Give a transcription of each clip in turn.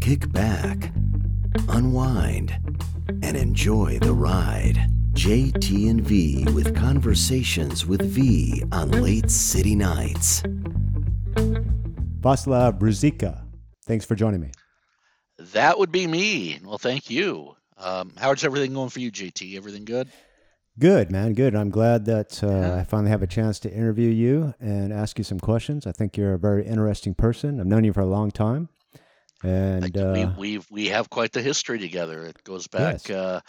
Kick back, unwind, and enjoy the ride. JT and V with conversations with V on late city nights. Vaclav Ruzicka, thanks for joining me. That would be me. Well, thank you. Um, how's everything going for you, JT? Everything good? Good, man. Good. I'm glad that uh, Yeah. I finally have a chance to interview you and ask you some questions. I think you're a very interesting person. I've known you for a long time. And uh, we we we have quite the history together. It goes back Yes. uh,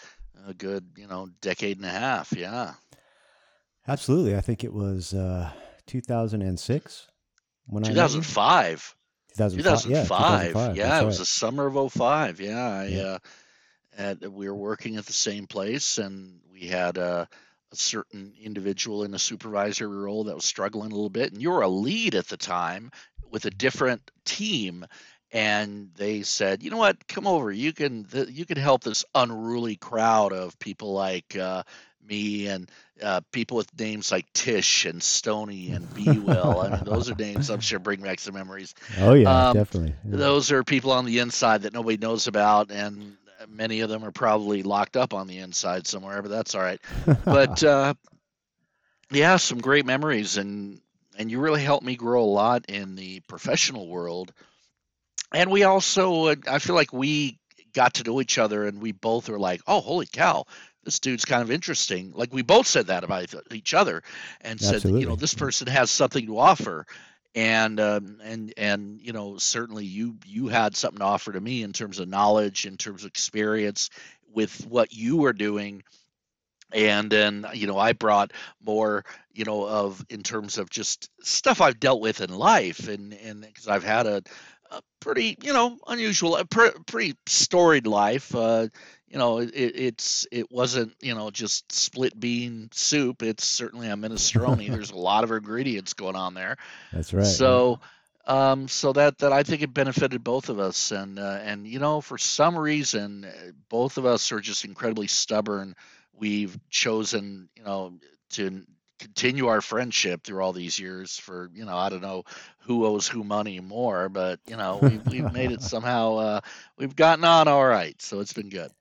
a good you know decade and a half. Yeah. absolutely, I think it was uh, 2006 when I 2005. 2005. Yeah, 2005. 2005. Yeah, it was right. the summer of 05. Yeah, I, Yeah. uh, at, we were working at the same place, and we had a, a certain individual in a supervisory role that was struggling a little bit, and you were a lead at the time with a different team. And they said, you know what? Come over. You can th- you can help this unruly crowd of people like uh, me and uh, people with names like Tish and Stony and B Will. I mean, those are names I'm sure bring back some memories Oh, yeah, um, definitely. Yeah. those are people on the inside that nobody knows about and many of them are probably locked up on the inside somewhere but that's all right. But uh, yeah some great memories and and you really helped me grow a lot in the professional world. And we also uh, i feel like we got to know each other and we both are like oh holy cow this dude's kind of interesting. Like we both said that about each other and said that, you know this person has something to offer and um, and and you know certainly you you had something to offer to me in terms of knowledge in terms of experience with what you were doing. And then you know i brought more you know of in terms of just stuff i've dealt with in life and and because i've had a, a pretty you know unusual a pre- pretty storied life uh you know it, it's it wasn't you know just split bean soup it's certainly a minestrone there's a lot of ingredients going on there That's right. yeah. so, um, so that that I think it benefited both of us, and uh, and you know, for some reason, uh, both of us are just incredibly stubborn. We've chosen, you know, to continue our friendship through all these years. For you know, I don't know who owes who money more, but you know, we've we've made it somehow. Uh, we've gotten on all right, so it's been good.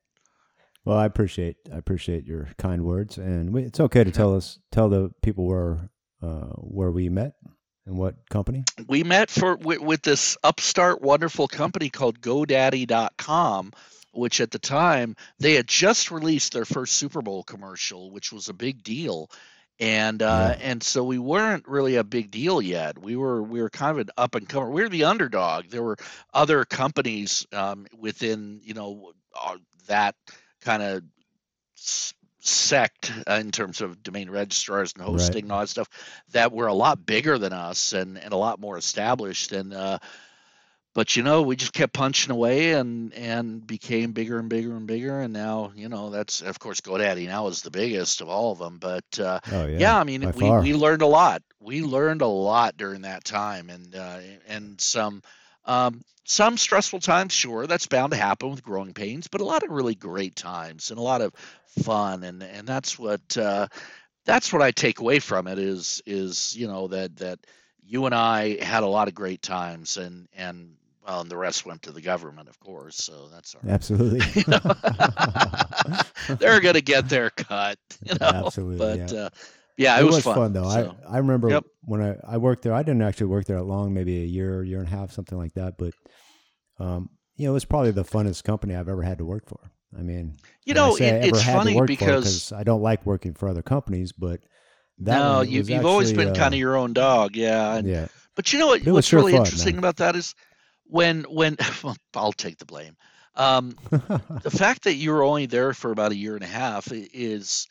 Well, I appreciate I appreciate your kind words, and we, it's okay to tell us tell the people where uh, where we met and what company. we met for with, with this upstart wonderful company called godaddy.com which at the time they had just released their first super bowl commercial which was a big deal. And uh, and so we weren't really a big deal yet. We were we were kind of an up and comer we were the underdog. There were other companies um, within you know uh, that kind of sect uh, in terms of domain registrars and Right. hosting and all that stuff that were a lot bigger than us and, and a lot more established and uh, but you know we just kept punching away and and became bigger and bigger and bigger and now you know that's of course GoDaddy now is the biggest of all of them but uh, Oh yeah, yeah, I mean by we, far. we learned a lot we learned a lot during that time and uh, and some um, some stressful times sure that's bound to happen with growing pains but a lot of really great times and a lot of fun and and that's what uh, that's what I take away from it is is you know that that you and I had a lot of great times and and well and the rest went to the government of course so that's all right. Absolutely. You know? They're gonna get their cut, you know. Absolutely, But yeah. uh, yeah, it, it was, was fun. fun, though. so. I I remember Yep. when I, I worked there. I didn't actually work there that long, maybe a year, year and a half, something like that. But um, you know, it was probably the funnest company I've ever had to work for. I mean, You know, it, it's funny work for because I don't like working for other companies, but that no, you, you've always been uh, kind of your own dog, yeah. And, yeah. But you know what? But it was What's sure really fun, interesting man. about that is when when well, I'll take the blame. Um, the fact that you were only there for about a year and a half is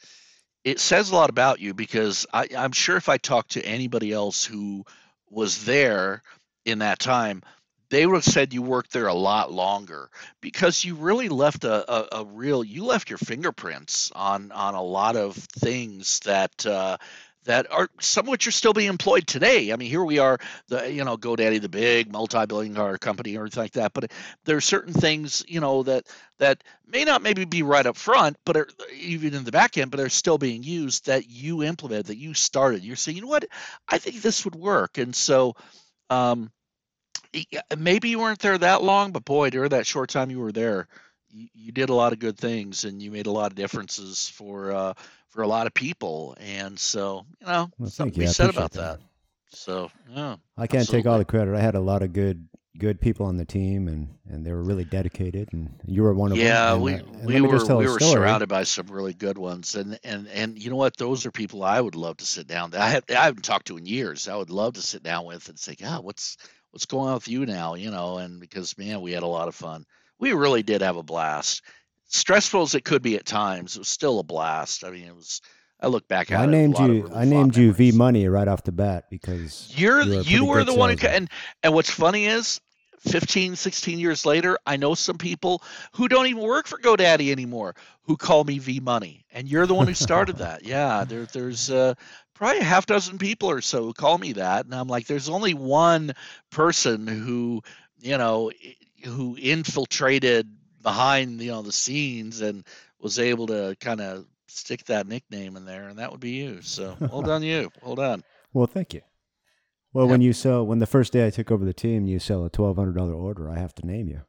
it says a lot about you because I, I'm sure if I talked to anybody else who was there in that time, they would have said you worked there a lot longer because you really left a, a, a real you left your fingerprints on on a lot of things that uh, that are some which are still being employed today. I mean, here we are, the you know GoDaddy, the big multi-billion dollar company or anything like that. But there are certain things you know that that may not maybe be right up front, but are, even in the back end, but are still being used that you implemented, that you started. You're saying, you know what, I think this would work, and so. Um, maybe you weren't there that long, but boy, during that short time you were there, you, you did a lot of good things and you made a lot of differences for uh, for a lot of people. And so, you know, Well, something you. be I said about that. So, yeah, I can't take all the credit. I had a lot of good good people on the team, and and they were really dedicated, and you were one of Yeah, them. Yeah, we uh, we were we were story. surrounded by some really good ones, and and and you know what? Those are people I would love to sit down. I have I haven't talked to in years. I would love to sit down with and say, God, what's what's going on with you now? You know, and because man, we had a lot of fun. We really did have a blast. Stressful as it could be at times, it was still a blast. I mean, it was. I look back at I it. with a named you. really I named you V Money right off the bat because You're you were you were the one who and and what's funny is 15 16 years later I know some people who don't even work for GoDaddy anymore who call me V Money and you're the one who started that. Yeah, there there's uh probably a half dozen people or so who call me that and I'm like there's only one person who you know who infiltrated behind you know the scenes and was able to kind of stick that nickname in there and that would be you. So, well done you. Well done. Well, thank you. Well, Yep. when you sell, when the first day I took over the team, you sell a twelve hundred dollar order. I have to name you.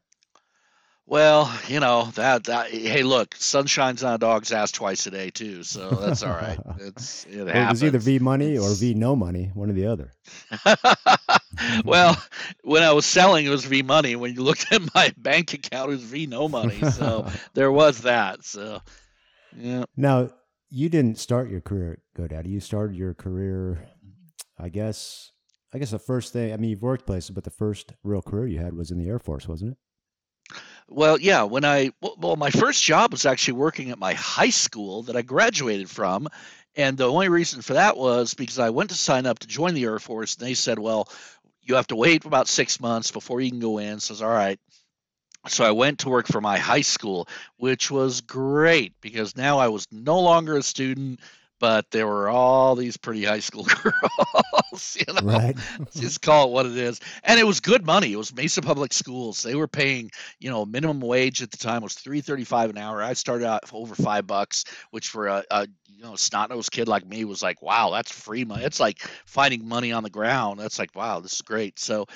Well, you know that, that. Hey, look, sun shines on a dog's ass twice a day too, so that's all right. It's it Well, it was either V Money or V No Money, one or the other. well, when I was selling, it was V money. When you looked at my bank account, it was V no money. So there was that. So yeah, Now, you didn't start your career at GoDaddy. You started your career, I guess. I guess the first thing. I mean, you've worked places, but the first real career you had was in the Air Force, wasn't it? Well, yeah, when I well, my first job was actually working at my high school that I graduated from, and the only reason for that was because I went to sign up to join the Air Force, and they said, "Well, you have to wait about six months before you can go in." So says, "All right." So I went to work for my high school, which was great because now I was no longer a student, but there were all these pretty high school girls, you know Right. just call it what it is. And it was good money. It was Mesa Public Schools. They were paying, you know, minimum wage at the time was three thirty five an hour. I started out for over five bucks, which for a, a you know snot nosed kid like me was like, wow, that's free money. It's like finding money on the ground. That's like, wow, this is great. So,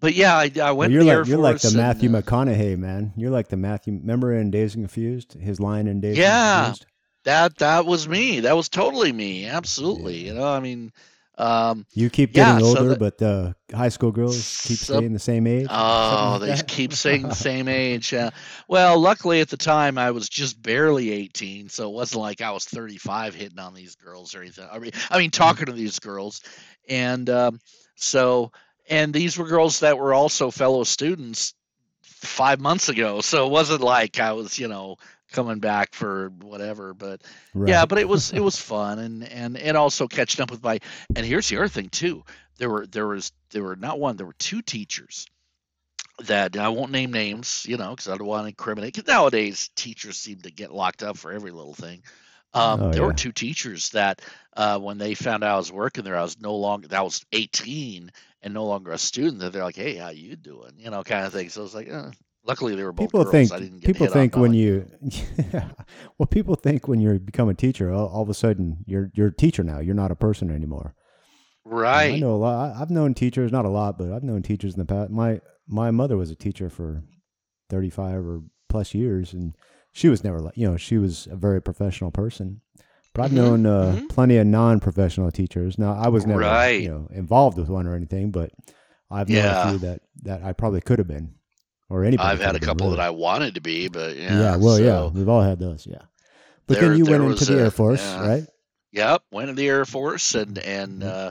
but yeah, I, I Well, went you're the like you're like the and, Matthew McConaughey man. You're like the Matthew. Remember in Dazed and Confused, his line in Dazed Yeah. and Confused. That that was me. That was totally me. Absolutely. You know, I mean, um, You keep Yeah, getting so older, that- but the high school girls keep Some- staying the same age. Oh, like they keep saying the same age. Yeah. Well, luckily at the time I was just barely 18, so it wasn't like I was 35 hitting on these girls or anything. I mean, I mean talking to these girls, and um, so and these were girls that were also fellow students five months ago. So it wasn't like I was, you know, coming back for whatever. But Right. yeah, but it was it was fun and and and also catching up with my and here's the other thing too. There were there was there were not one there were two teachers that I won't name names, you know, because I don't want to incriminate. Because nowadays teachers seem to get locked up for every little thing. Um, Oh, there were two teachers that uh, when they found out I was working there, I was no longer that was 18 and no longer a student. That they're like, "Hey, how you doing?" You know, kind of thing. So I was like, eh. Luckily they were both people girls. think I didn't get people think when you well people think when you become a teacher all, all of a sudden you're you're a teacher now you're not a person anymore And i right. know a lot i've known teachers not a lot but i've known teachers in the past my my mother was a teacher for 35 or plus years and she was never like you know she was a very professional person but i've Mhm, known uh, mhm. plenty of non-professional teachers now i was never Right. you know involved with one or anything but i've known Yeah. a few that that i probably could have been or anybody I've had a couple really. that I wanted to be, but yeah. Yeah, well, yeah, we've all had those. Yeah, but There- then you went into the a- Air Force, yeah. right? Yep, went in the Air Force and and Mhm. uh,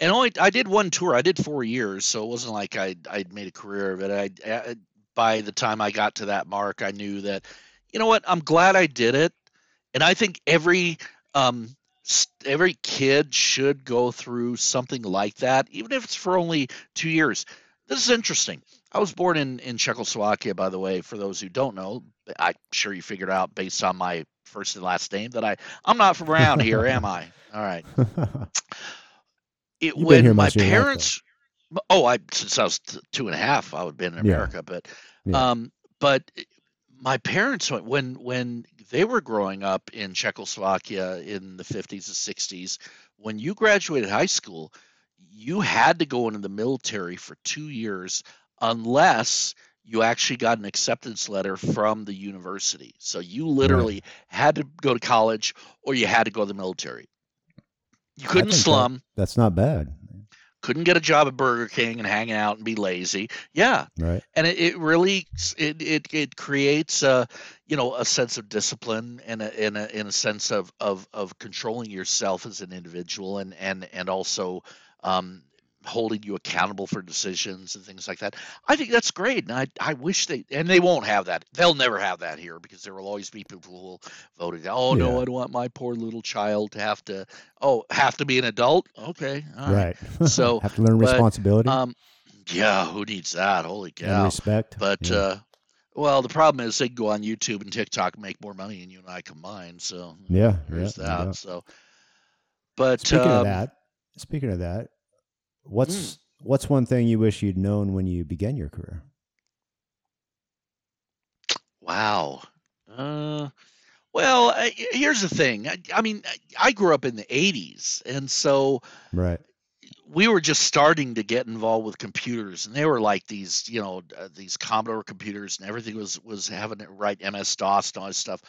and only I did one tour. I did four years, so it wasn't like I I'd made a career of it. I, I by the time I got to that mark, I knew that you know what I'm glad I did it, and I think every um every kid should go through something like that, even if it's for only two years. This is interesting. I was born in in Czechoslovakia, by the way. For those who don't know, I'm sure you figured out based on my first and last name that I I'm not from around here, am I? All right. It, You've been when here my your life, parents, oh, I since I was t- two and a half, I would have been in Yeah. America, but Yeah. um, but my parents went when when they were growing up in Czechoslovakia in the 50s and 60s. When you graduated high school, you had to go into the military for two years unless you actually got an acceptance letter from the university. So you literally had to go to college or you had to go to the military. You couldn't think that- slum, That's not bad, couldn't get a job at Burger King and hang out and be lazy. Yeah, right? and it, it really it, it it creates a you know a sense of discipline and a in a in a sense of of of controlling yourself as an individual and and and also um holding you accountable for decisions and things like that. I think that's great, and I I wish they and they won't have that. They'll never have that here because there will always be people who will vote it. Oh no, I don't want my poor little child to have to. Oh, have to be an adult? Okay, all right. Right. So, have to learn but, responsibility Um, yeah, who needs that? Holy and cow! respect. But yeah. uh, well, the problem is they can go on YouTube and TikTok and make more money than you and I combined. So yeah, there's yeah, that. So, but Speaking um, of that, speaking of that, what's Mm. what's one thing you wish you'd known when you began your career? wow. Uh, well, I, here's the thing. I, I mean, I, I grew up in the '80s, and so Right. we were just starting to get involved with computers and they were like these you know uh, these commodore computers and everything was was having it right ms dos and all this stuff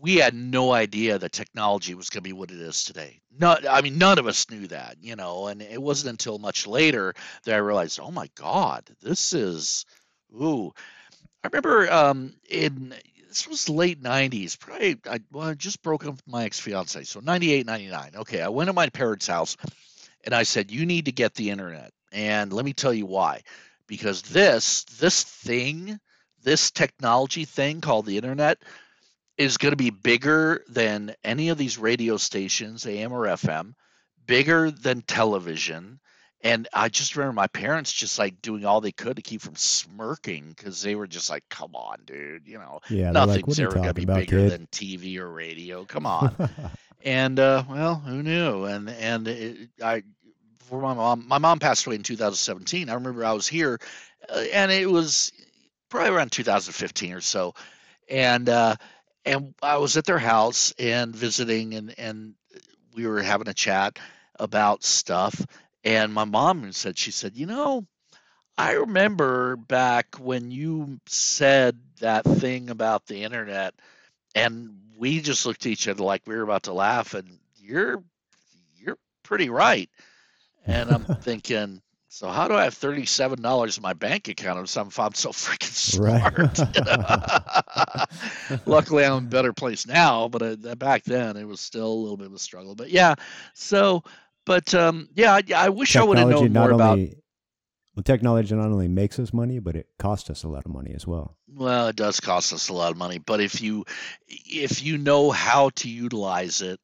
we had no idea that technology was going to be what it is today no i mean none of us knew that you know and it wasn't until much later that i realized oh my god this is ooh i remember um in this was late 90s probably i, well, I just broke up with my ex-fiance so 98 99 okay i went to my parents house and I said, "You need to get the internet." And let me tell you why. Because this this thing, this technology thing called the internet is going to be bigger than any of these radio stations, AM or FM, bigger than television. And I just remember my parents just like doing all they could to keep from smirking because they were just like, "Come on, dude, you know, Yeah. like, nothing's you ever going to talking be about, bigger kid? than TV or radio. Come on." and uh, well, who knew? And and it, I, for my mom, my mom passed away in 2017. I remember I was here, uh, and it was probably around 2015 or so, and uh, and I was at their house and visiting, and and we were having a chat about stuff, and my mom said, she said, you know. I remember back when you said that thing about the internet and we just looked at each other like we were about to laugh and you're you're pretty right and i'm thinking so how do i have $37 in my bank account if i'm, if I'm so freaking Right. smart luckily i'm in a better place now but uh, back then it was still a little bit of a struggle but yeah so but um yeah i, I wish i would have known more about well, technology not only makes us money, but it costs us a lot of money as well. Well, it does cost us a lot of money, but if you if you know how to utilize it,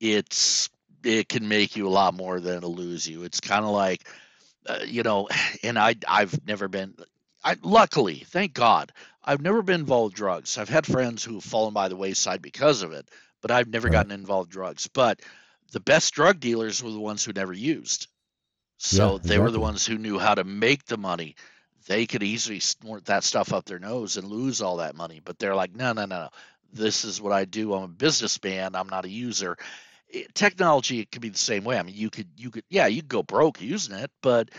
it's it can make you a lot more than it'll lose you. It's kind of like uh, you know, and I I've never been I luckily, thank God, I've never been involved with drugs. I've had friends who have fallen by the wayside because of it, but I've never Right. gotten involved with drugs. But the best drug dealers were the ones who never used. So Yeah, they were the ones who knew how to make the money. They could easily snort that stuff up their nose and lose all that money. But they're like, no, no, no, no. This is what I do. I'm a businessman. I'm not a user. It, technology it could be the same way. I mean, you could, you could, yeah, you could go broke using it, but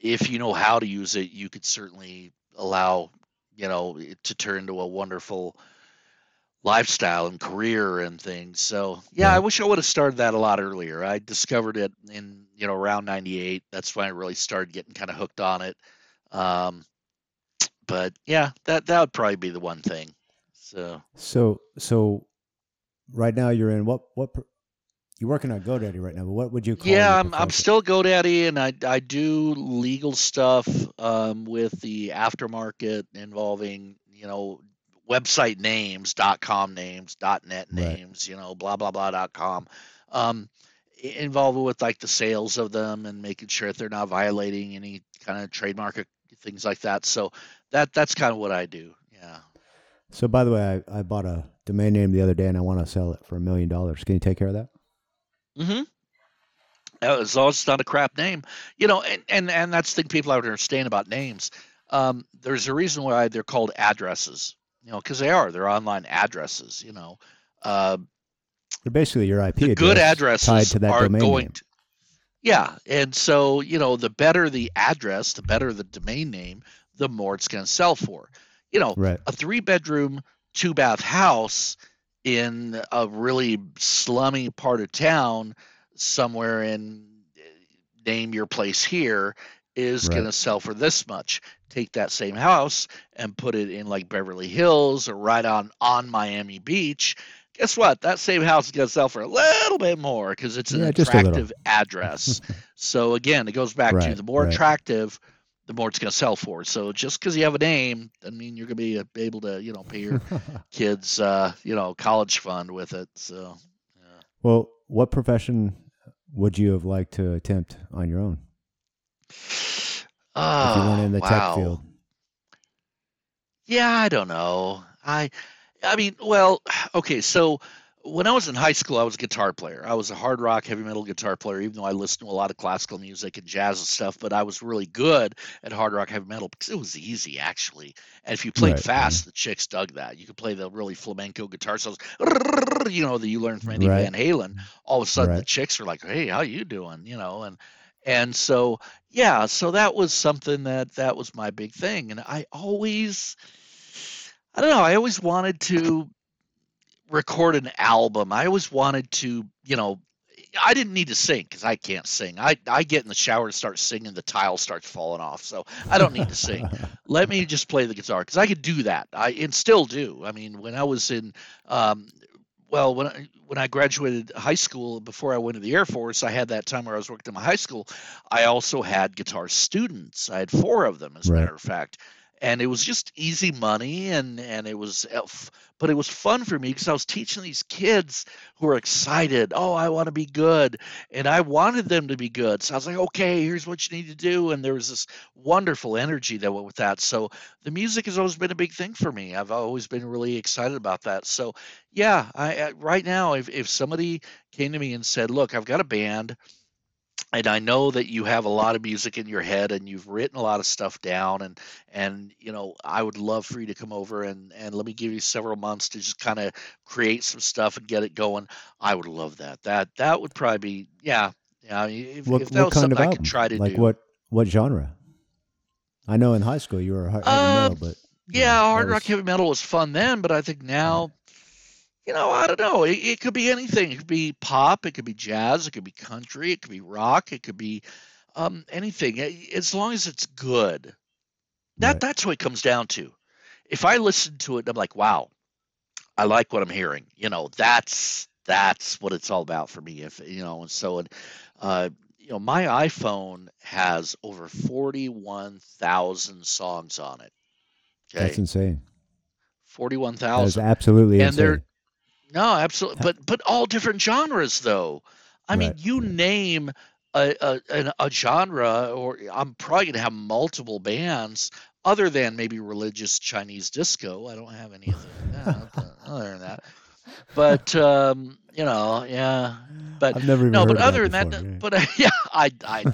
if you know how to use it, you could certainly allow, you know, it to turn into a wonderful lifestyle and career and things. So yeah, I wish I would have started that a lot earlier. I discovered it in you know around '98. That's when I really started getting kind of hooked on it. Um, but yeah, that that would probably be the one thing. So So, so right now you're in what? What? You're working on GoDaddy right now, but what would you call? yeah, I'm I'm still GoDaddy, and I I do legal stuff um, with the aftermarket involving you know website names, dot .com names, dot .net Right. names, you know, blah blah blah dot .com. Um, involved with like the sales of them and making sure that they're not violating any kind of trademark things like that. So that that's kind of what I do. Yeah. So, by the way, I, I bought a domain name the other day, and I want to sell it for a million dollars. Can you take care of that? Mm-hmm. As long as it's not a crap name, you know, and and, and that's the thing people have to understand about names. Um, there's a reason why they're called addresses, you know, because they are. They're online addresses. You know, uh, They're basically your IP the address good addresses tied to that are domain going name. to yeah and so you know the better the address the better the domain name the more it's going to sell for you know Right. a three bedroom two bath house in a really slummy part of town somewhere in name your place here is Right. going to sell for this much take that same house and put it in like beverly hills or right on on miami beach guess what that same house is going to sell for a little bit more because it's an Yeah, just a little. attractive address so again it goes back to the more right. attractive the more it's going to sell for so just because you have a name doesn't mean you're going to be uh, able to you know pay your kids uh you know college fund with it so yeah. well, what profession would you have liked to attempt on your own if you went oh in the wow tech field? Yeah, I don't know. I I mean, well, okay, so when I was in high school, I was a guitar player. I was a hard rock, heavy metal guitar player, even though I listened to a lot of classical music and jazz and stuff, but I was really good at hard rock, heavy metal because it was easy, actually. And if you played Right, fast, the chicks dug that. You could play the really flamenco guitar solos, you know, that you learned from Eddie Right. Van Halen. All of a sudden, the chicks were like, hey, how you doing? You know, and and so yeah so that was something that that was my big thing and i always i don't know i always wanted to record an album i always wanted to you know i didn't need to sing because i can't sing i i get in the shower and start singing the tile starts falling off so i don't need to sing let me just play the guitar because I could do that. I and still do. I mean, when I was in, um, well, when I, when I graduated high school before I went to the Air Force, I had that time where I was working in my high school. I also had guitar students. I had four of them, as a matter of fact, and it was just easy money, and and it was, uh, but it was fun for me because I was teaching these kids who were excited. Oh, I want to be good, and I wanted them to be good. So I was like, okay, here's what you need to do, and there was this wonderful energy that went with that. So the music has always been a big thing for me. I've always been really excited about that. So yeah, I I- right now if if somebody came to me and said, "Look, I've got a band and I know that you have a lot of music in your head and you've written a lot of stuff down and and you know, I would love for you to come over and and let me give you several months to just kind of create some stuff and get it going." I would love that. That that would probably be yeah. Yeah, if, what if that was kind something of I could try to like do. what what genre? I know in high school you were a heavy Um, metal, but Yeah, hard rock was- heavy metal was fun then, but I think now, you know, I don't know. It, it could be anything. It could be pop. It could be jazz. It could be country. It could be rock. It could be um, anything. As long as it's good. That Right. that's what it comes down to. If I listen to it, I'm like, wow, I like what I'm hearing. You know, that's that's what it's all about for me. If you know, and so and uh, you know, my iPhone has over forty-one thousand songs on it. Okay, That's insane. Forty-one thousand. Absolutely And they're- insane. No, absolutely, but but all different genres though. I mean, you name a a, a genre, or I'm probably gonna have multiple bands other than maybe religious Chinese disco. I don't have any of that but other than that. But um, you know, yeah. But I've never no, but other that than that, before, but uh, yeah, I I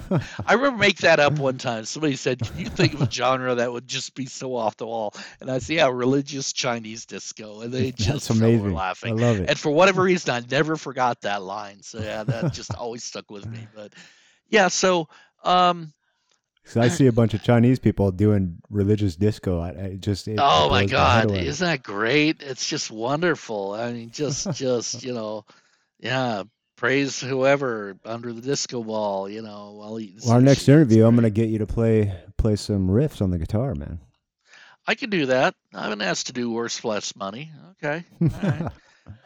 I remember make that up one time. Somebody said, "Can you think of a genre that would just be so off the wall?" And I said, "Yeah, religious Chinese disco," and they just over amazing. I laughing. love it. And for whatever reason, I never forgot that line. So yeah, that just always stuck with me. But yeah, so um, So I see a bunch of Chinese people doing religious disco. I, I just it oh my God, away. isn't that great? It's just wonderful. I mean, just just you know, yeah. Praise whoever under the disco ball, you know, while eating. Well, our next interview, I'm going to get you to play play some riffs on the guitar, man. I can do that. I've been asked to do worse for less money. Okay. All right.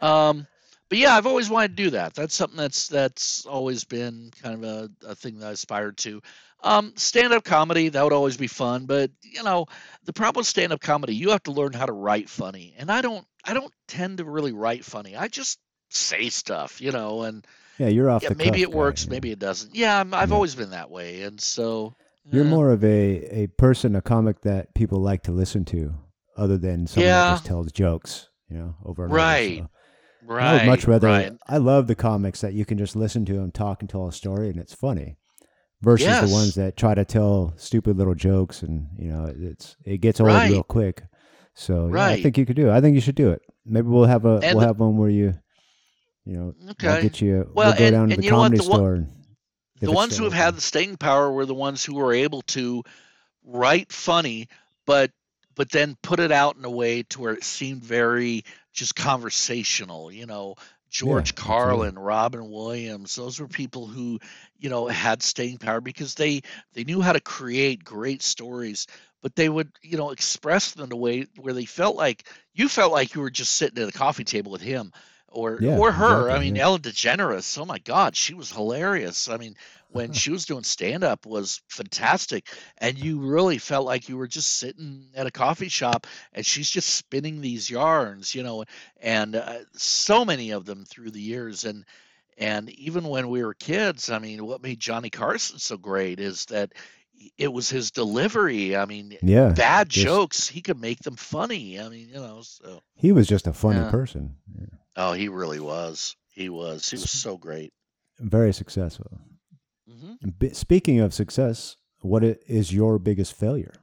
um, but yeah, I've always wanted to do that. That's something that's that's always been kind of a, a thing that I aspired to. Um, stand up comedy, that would always be fun, but you know, the problem with stand up comedy, you have to learn how to write funny. And I don't I don't tend to really write funny. I just say stuff, you know, and yeah, you're off yeah, maybe it guy, works, yeah. maybe it doesn't. Yeah, I'm, I've Yeah. always been that way. And so You're yeah. more of a a person, a comic that people like to listen to. other than someone Yeah. that just tells jokes, you know, over and Right. over. So Right. I would much rather. Right. I love the comics that you can just listen to them talk and tell a story, and it's funny, versus Yes. the ones that try to tell stupid little jokes, and you know, it's it gets old Right. real quick. So yeah, I think you could do it. I think you should do it. Maybe we'll have a And we'll the- have one where you, you know, I'll Okay. get you. Well, we'll go and- down to the comedy The one- store. and if the ones who have had the staying power were the ones who were able to write funny, but but then put it out in a way to where it seemed very just conversational. You know, George absolutely. Carlin, Robin Williams, those were people who you know had staying power because they they knew how to create great stories. But they would, you know, express them in a way where they felt like you felt like you were just sitting at a coffee table with him, or Yeah, or her. I mean, yeah. Ellen DeGeneres. Oh my God, she was hilarious. I mean, when she was doing stand up was fantastic, and you really felt like you were just sitting at a coffee shop, and she's just spinning these yarns, you know, and uh, so many of them through the years, and and even when we were kids, I mean, what made Johnny Carson so great is that it was his delivery. I mean, yeah, bad jokes, he could make them funny. I mean, you know, so he was just a funny Yeah. person, oh, he really was. He was. He was so great. very successful. hmm Speaking of success, what is your biggest failure?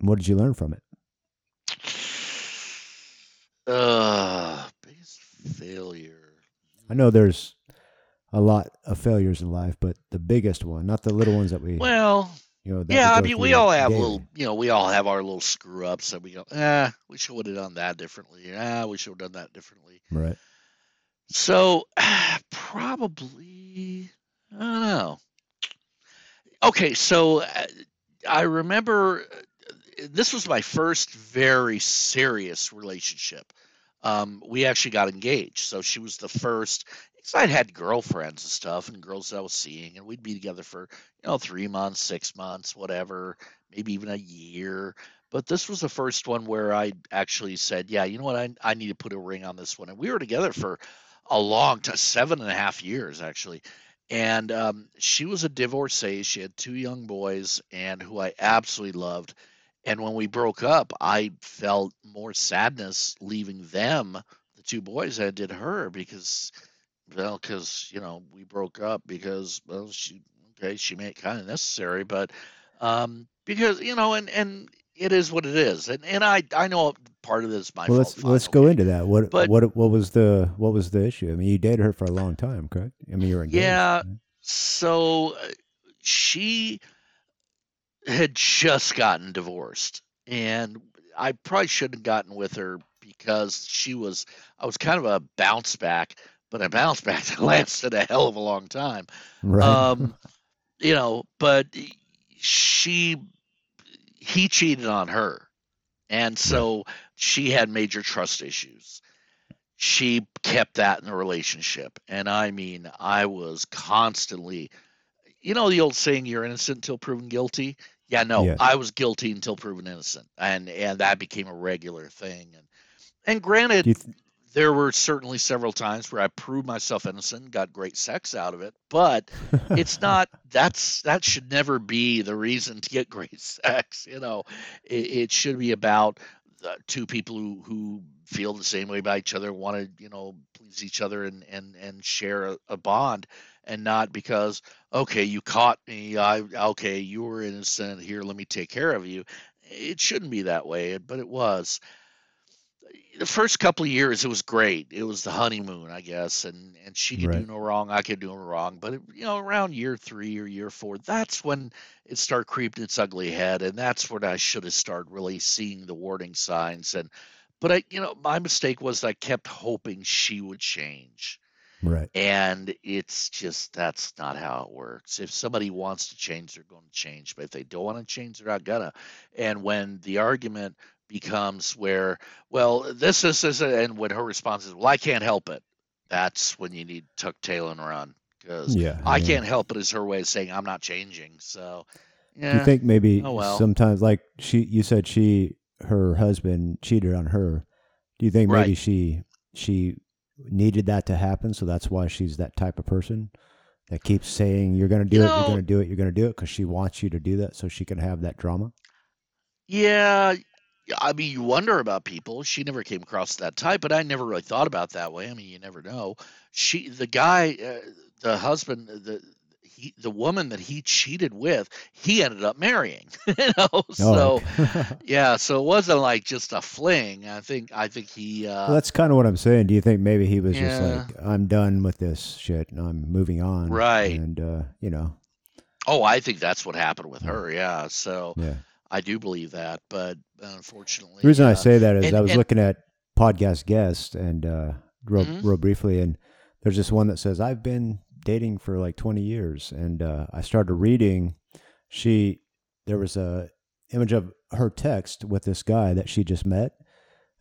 What did you learn from it? Uh, biggest failure. I know there's a lot of failures in life, but the biggest one, not the little ones that we, Well, you know, yeah, I mean, we all have daily. little, you know, we all have our little screw ups that we go, ah, we should have done that differently. Ah, we should have done that differently. right. So probably, I don't know. Okay, so uh, I remember uh, this was my first very serious relationship. Um, we actually got engaged, so she was the first. Because I'd had girlfriends and stuff, and girls that I was seeing, and we'd be together for you know three months, six months, whatever, maybe even a year. But this was the first one where I actually said, "Yeah, you know what? I I need to put a ring on this one." And we were together for a long time, seven and a half years actually. And um, she was a divorcee. She had two young boys, and who I absolutely loved. And when we broke up, I felt more sadness leaving them, the two boys, than I did her because, well, because you know we broke up because well she okay she made it kind of necessary, but um, because you know and and it is what it is, and and I I know part of this is my well, fault. let's let's go into that. What But- what what was the what was the issue? I mean, you dated her for a long time, correct? I mean, you were engaged. Yeah. right? So uh, she had just gotten divorced, and I probably shouldn't have gotten with her because she was. I was kind of a bounce back, but a bounce back that lasted a hell of a long time. right. Um, you know, but she he cheated on her, and so she had major trust issues. She kept that in the relationship, and I mean, I was constantly, you know, the old saying, "You're innocent until proven guilty." Yeah, no, Yes. I was guilty until proven innocent, and and that became a regular thing. And and granted, Do you th- there were certainly several times where I proved myself innocent got great sex out of it, but it's not that's that should never be the reason to get great sex. You know, it, it should be about the two people who who feel the same way about each other, want to you know please each other and and and share a, a bond, and not because okay you caught me, I okay you were innocent here, let me take care of you. It shouldn't be that way, but it was the first couple of years it was great. It was the honeymoon i guess and and she could do no wrong i could do no wrong but it, you know around year three or year four that's when it started creeping its ugly head and that's when i should have started really seeing the warning signs and but i you know my mistake was i kept hoping she would change right. and it's just that's not how it works. If somebody wants to change they're going to change but if they don't want to change they're not gonna and when the argument becomes where well this is this and when her response is well i can't help it that's when you need tuck tail and run because Yeah. i yeah. can't help it is her way of saying i'm not changing so yeah Do you think maybe Oh, well. sometimes, like she, you said, she, her husband cheated on her. Do you think maybe Right. she, she needed that to happen, so that's why she's that type of person that keeps saying you're going to do You it, you're going to do it, you're going to do it, because she wants you to do that, so she can have that drama. Yeah, I mean, you wonder about people. She never came across that type, but I never really thought about that way. I mean, you never know. She, the guy, uh, the husband, the he, the woman that he cheated with, he ended up marrying. you know, Oh, so yeah, so it wasn't like just a fling. I think, I think he, uh, Well, that's kind of what I'm saying. Do you think maybe he was just like, I'm done with this shit and I'm moving on? Right. And, uh, you know, oh, I think that's what happened with her. Yeah, so yeah. I do believe that, but unfortunately, The reason I uh, say that is and- I was and- looking at podcast guests and uh, real, Mhm. real briefly, and there's this one that says I've been dating for like 20 years, and uh, I started reading. She there was a image of her text with this guy that she just met,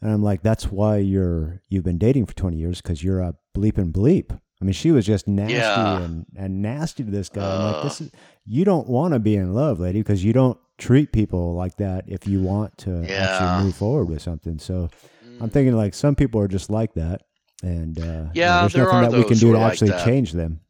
and I'm like, that's why you're you've been dating for 20 years because you're a bleep and bleep. I mean, she was just nasty Yeah. and, and nasty to this guy. I'm like, this is you don't want to be in love, lady, because you don't treat people like that if you want to Yeah. actually move forward with something. So I'm mm, thinking like some people are just like that, and uh, you know, Yeah, there's there nothing that we can do to are like actually change them.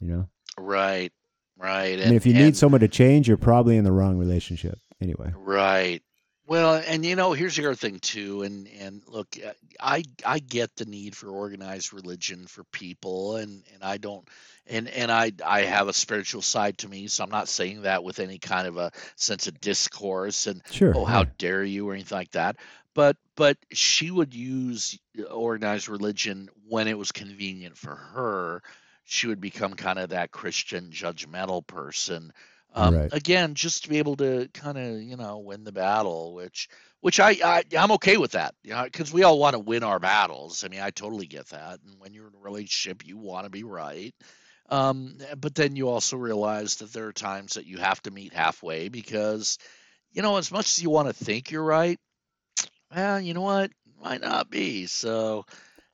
You know, right, right. I mean, if you need someone to change, you're probably in the wrong relationship anyway. Right. Well, and you know, here's the other thing too, and and look, uh, I I get the need for organized religion for people, and and I don't, and and I I have a spiritual side to me, so I'm not saying that with any kind of a sense of discourse and Sure. oh how yeah. dare you or anything like that. But but she would use uh, organized religion when it was convenient for her. She would become kind of that Christian judgmental person um, Right. again just to be able to kind of you know win the battle which which I, I i'm okay with that you know because we all want to win our battles. I mean i totally get that and when you're in a relationship you want to be right. Um, but then you also realize that there are times that you have to meet halfway because you know as much as you want to think you're right well you know what? Might not be. So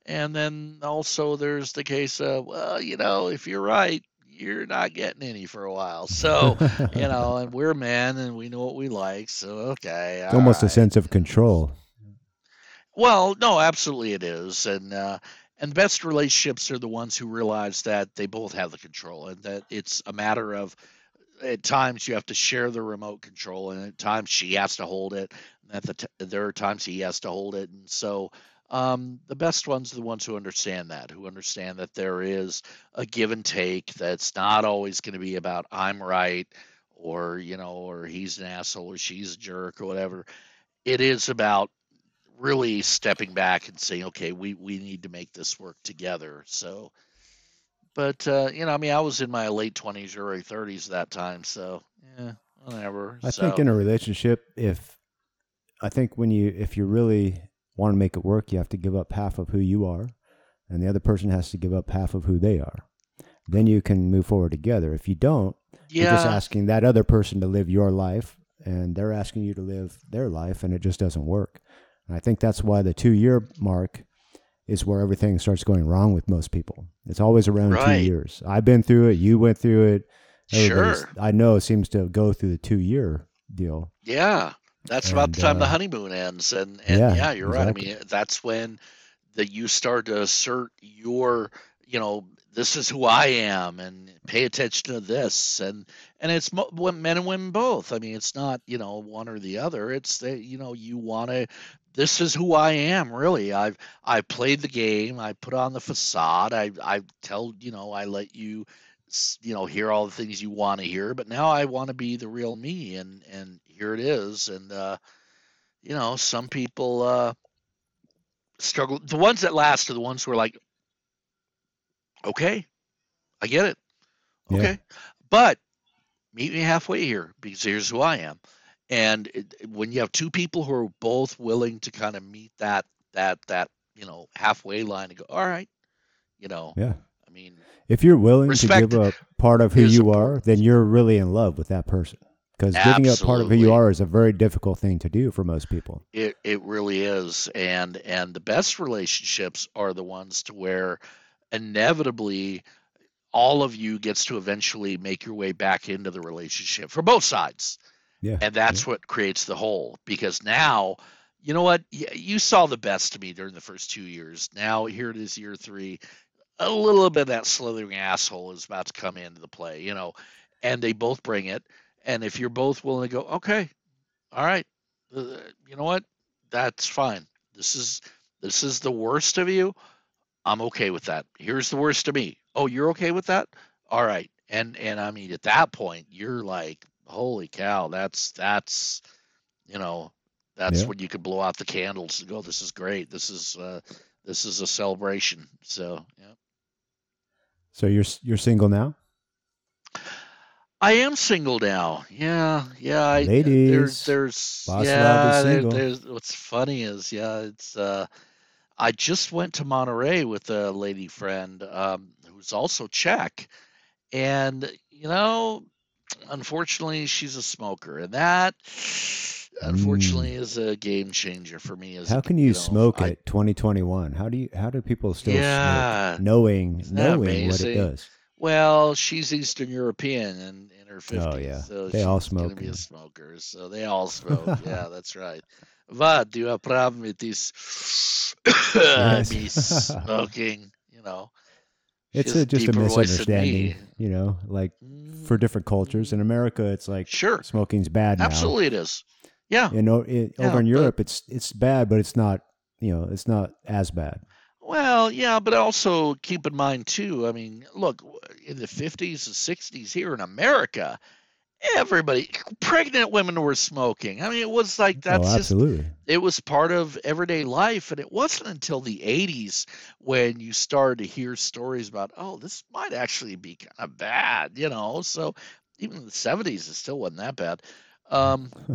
and then also there's the case of well you know if you're right you're not getting any for a while so you know, and we're men and we know what we like. So okay, It's almost a sense of control. Well, no, absolutely it is, and uh, and best relationships are the ones who realize that they both have the control and that it's a matter of at times you have to share the remote control and at times she has to hold it and at the t- there are times he has to hold it and so um, the best ones are the ones who understand that who understand that there is a give and take that's not always going to be about i'm right or you know or he's an asshole or she's a jerk or whatever it is about really stepping back and saying okay we we need to make this work together so but uh, you know, I mean, I was in my late twenties, early thirties that time, so yeah, whatever. I so, think in a relationship, if I think when you if you really want to make it work, you have to give up half of who you are, and the other person has to give up half of who they are. Then you can move forward together. If you don't, you're just asking that other person to live your life, and they're asking you to live their life, and it just doesn't work. And I think that's why the two year mark is where everything starts going wrong with most people. It's always around two years. I've been through it. You went through it. Everybody's- sure, I know seems to go through the two year deal. yeah. That's about the And, time the uh, honeymoon ends, and and yeah, yeah, you're right. I mean, that's when that you start to assert your, you know, this is who I am, and pay attention to this, and and it's mo- men and women both. I mean, it's not you know one or the other. It's that you know you want to. This is who I am, really. I've I played the game. I put on the facade. I I tell you know I let you, you know, hear all the things you want to hear. But now I want to be the real me, and and here it is. And uh, you know, some people uh, struggle. The ones that last are the ones who are like, okay, I get it. Yeah. Okay, but meet me halfway here because here's who I am. And it, when you have two people who are both willing to kind of meet that that that you know halfway line and go, all right, you know, Yeah. I mean, If you're willing to give up part of who you are, then you're really in love with that person. Because giving up part of who you are is a very difficult thing to do for most people. It it really is, and and the best relationships are the ones to where inevitably all of you gets to eventually make your way back into the relationship for both sides, Yeah. and that's what creates the whole. Because now, you know what, you saw the best of me during the first two years. Now here it is, year three. A little bit of that slithering asshole is about to come into the play, you know, and they both bring it. And if you're both willing to go, okay, all right, uh, you know what? that's fine. This is this is the worst of you. I'm okay with that. Here's the worst of me. Oh, you're okay with that? All right. And and I mean at that point you're like, holy cow, that's that's you know, that's Yeah. when you could blow out the candles and go, this is great. This is uh this is a celebration. So yeah. So you're you're single now? I am single now. Yeah, yeah. I, Ladies, there's, there's, boss love is yeah. There, there's. What's funny is, yeah, it's. uh I just went to Monterey with a lady friend um, who's also Czech, and you know, unfortunately, she's a smoker, and that, unfortunately, is a game changer for me. As Mm. How can you, know, smoke I- it 2021? How do you how do people still Yeah. smoke knowing knowing what it does? Well, she's Eastern European and in her fifties, Oh, yeah. so They all gonna smoke, be a smoker. So they all smoke. yeah, that's right. But do you have a problem with this? Me smoking, you know. It's a, just a deeper voice than misunderstanding, you know, like Mm, for different cultures. In America, it's like Sure, smoking's bad now. absolutely, it is. Yeah. You know, it, Yeah, over in but- Europe, it's it's bad, but it's not. You know, it's not as bad. Well, yeah, but also keep in mind too. I mean, look, in the fifties and sixties here in America, everybody, pregnant women were smoking. I mean, it was like that's oh, just it was part of everyday life and it wasn't until the 80s when you started to hear stories about oh this might actually be kind of bad you know so even in the 70s it still wasn't that bad um,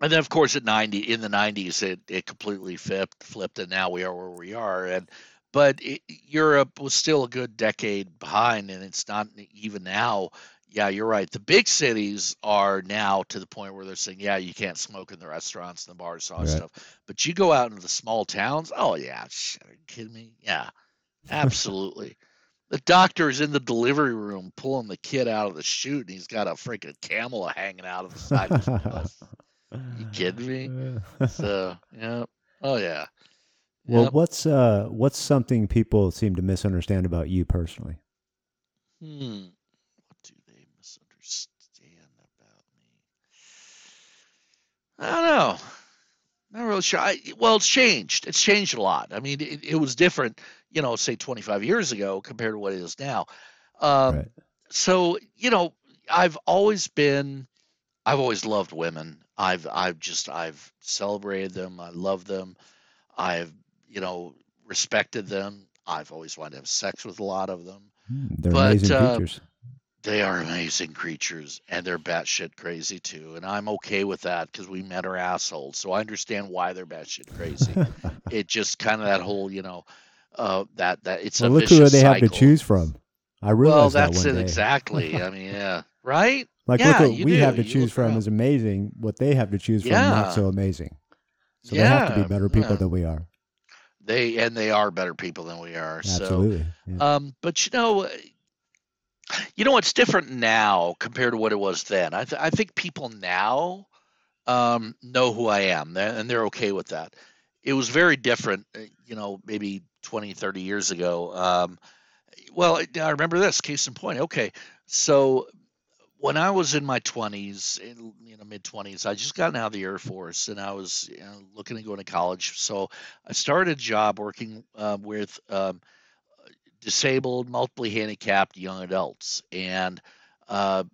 and then of course at 90 in the 90s it, it completely flipped flipped and now we are where we are and but it, europe was still a good decade behind and it's not even now yeah, you're right. The big cities are now to the point where they're saying, yeah, you can't smoke in the restaurants and the bars and all that Right. stuff. But you go out into the small towns, oh yeah, shit, are you kidding me? Yeah, absolutely. the doctor is in the delivery room pulling the kid out of the chute, and he's got a freaking camel hanging out of the side of his bus. You kidding me? So yeah, oh yeah. Well, Yep. what's uh what's something people seem to misunderstand about you personally? Hmm. What do they misunderstand about me? I don't know. Not really sure. I, well, it's changed. It's changed a lot. I mean, it, it was different, you know, say 25 years ago compared to what it is now. Um, right. So, you know, I've always been, I've always loved women. I've, I've just, I've celebrated them. I love them. I've, you know, respected them. I've always wanted to have sex with a lot of them. Hmm, They're but, amazing uh, creatures. They are amazing creatures, and they're batshit crazy too. And I'm okay with that because we met our assholes, so I understand why they're batshit crazy. it just kind of that whole, you know, uh, that that it's well, a look who they have to choose from. I realized Well, that that's one it day. exactly. I mean, yeah, right. Like, Yeah, look what we do. have to You choose from is amazing. What they have to choose from, Yeah. not so amazing. So they have to be better people yeah. than we are. They and they are better people than we are. So Absolutely. Yeah. Um, but you know, you know what's different now compared to what it was then. I, th- I think people now um, know who I am, they're- and they're okay with that. It was very different, uh, you know, maybe 20, 30 years ago. Um, well, I remember this case in point. Okay, so when I was in my 20s, in, you know, mid 20s, I just gotten out of the Air Force and I was you know, looking to go into college. So I started a job working uh, with um, disabled, multiply handicapped young adults, and uh,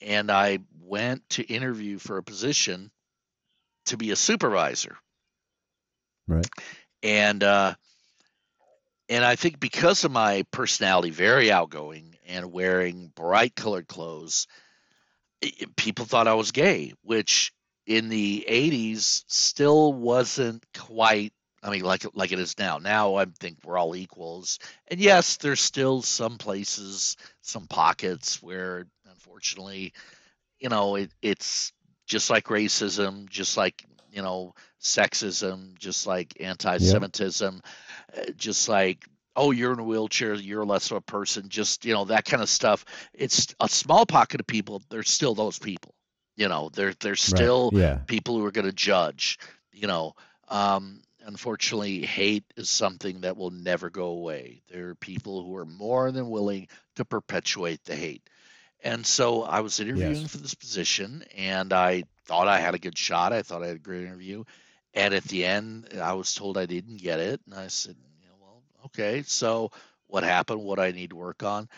and I went to interview for a position to be a supervisor, Right. and uh, and I think because of my personality, very outgoing and wearing bright colored clothes, people thought I was gay, which in the 80s still wasn't quite I mean like like it is now. Now I think we're all equals. And yes, there's still some places, some pockets where unfortunately, you know, it, it's just like racism, just like, you know, sexism, just like anti-Semitism, uh, just like oh you're in a wheelchair you're less of a person just you know that kind of stuff it's a small pocket of people there's still those people you know there there's Right. still Yeah. people who are going to judge you know um unfortunately hate is something that will never go away there are people who are more than willing to perpetuate the hate and so i was interviewing Yes. for this position and i thought i had a good shot i thought i had a great interview And at the end, I was told I didn't get it, and I said, you know, well, okay. So what happened? What I need to work on?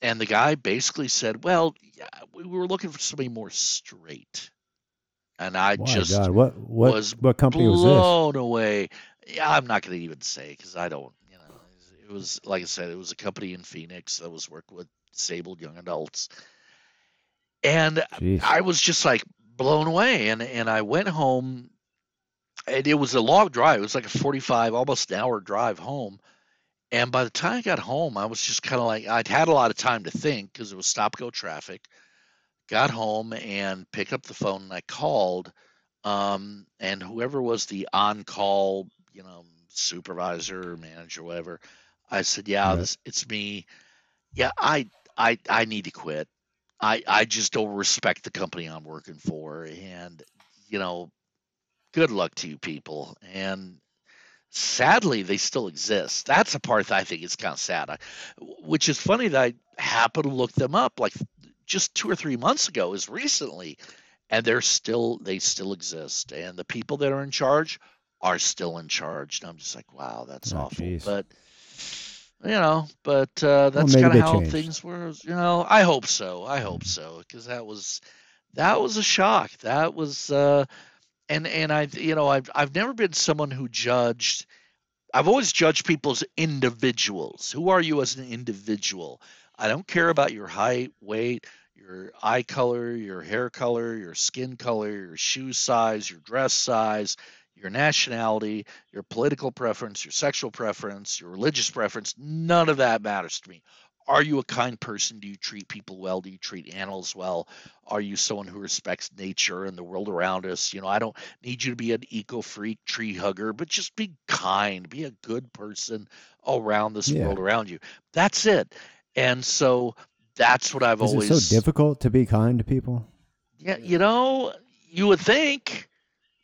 And the guy basically said, well, yeah, we were looking for somebody more straight. And I just God, what what was what company was this? blown away. Yeah, I'm not going to even say because I don't, you know, it was like I said, it was a company in Phoenix that was working with disabled young adults, and Jeez. I was just like blown away. And and I went home, and it was a long drive. It was like a 45, almost an hour drive home. And by the time I got home, I was just kind of like I'd had a lot of time to think because it was stop go traffic. Got home and picked up the phone and I called, um, and whoever was the on call, you know, supervisor, manager, whatever, I said, "Yeah, this it's me. Yeah, I I I need to quit. I I just don't respect the company I'm working for, and you know, good luck to you people." And sadly, they still exist. That's the part that I think is kind of sad. I, which is funny that I happened to look them up like just two or three months ago, as recently, and they're still they still exist, and the people that are in charge are still in charge. And I'm just like, wow, that's Oh, awful. geez. But you know, but uh, that's maybe kind of how changed. things were. You know, I hope so. I hope so because that was that was a shock. That was. Uh, and and I you know I've I've never been someone who judged I've always judged people as individuals. Who are you as an individual? I don't care about your height, weight, your eye color, your hair color, your skin color, your shoe size, your dress size, your nationality, your political preference, your sexual preference, your religious preference. None of that matters to me. Are you a kind person? Do you treat people well? Do you treat animals well? Are you someone who respects nature and the world around us? You know, I don't need you to be an eco freak, tree hugger, but just be kind, be a good person around this Yeah. world around you. That's it. And so that's what I've Is always it so difficult to be kind to people? yeah, you know, you would think,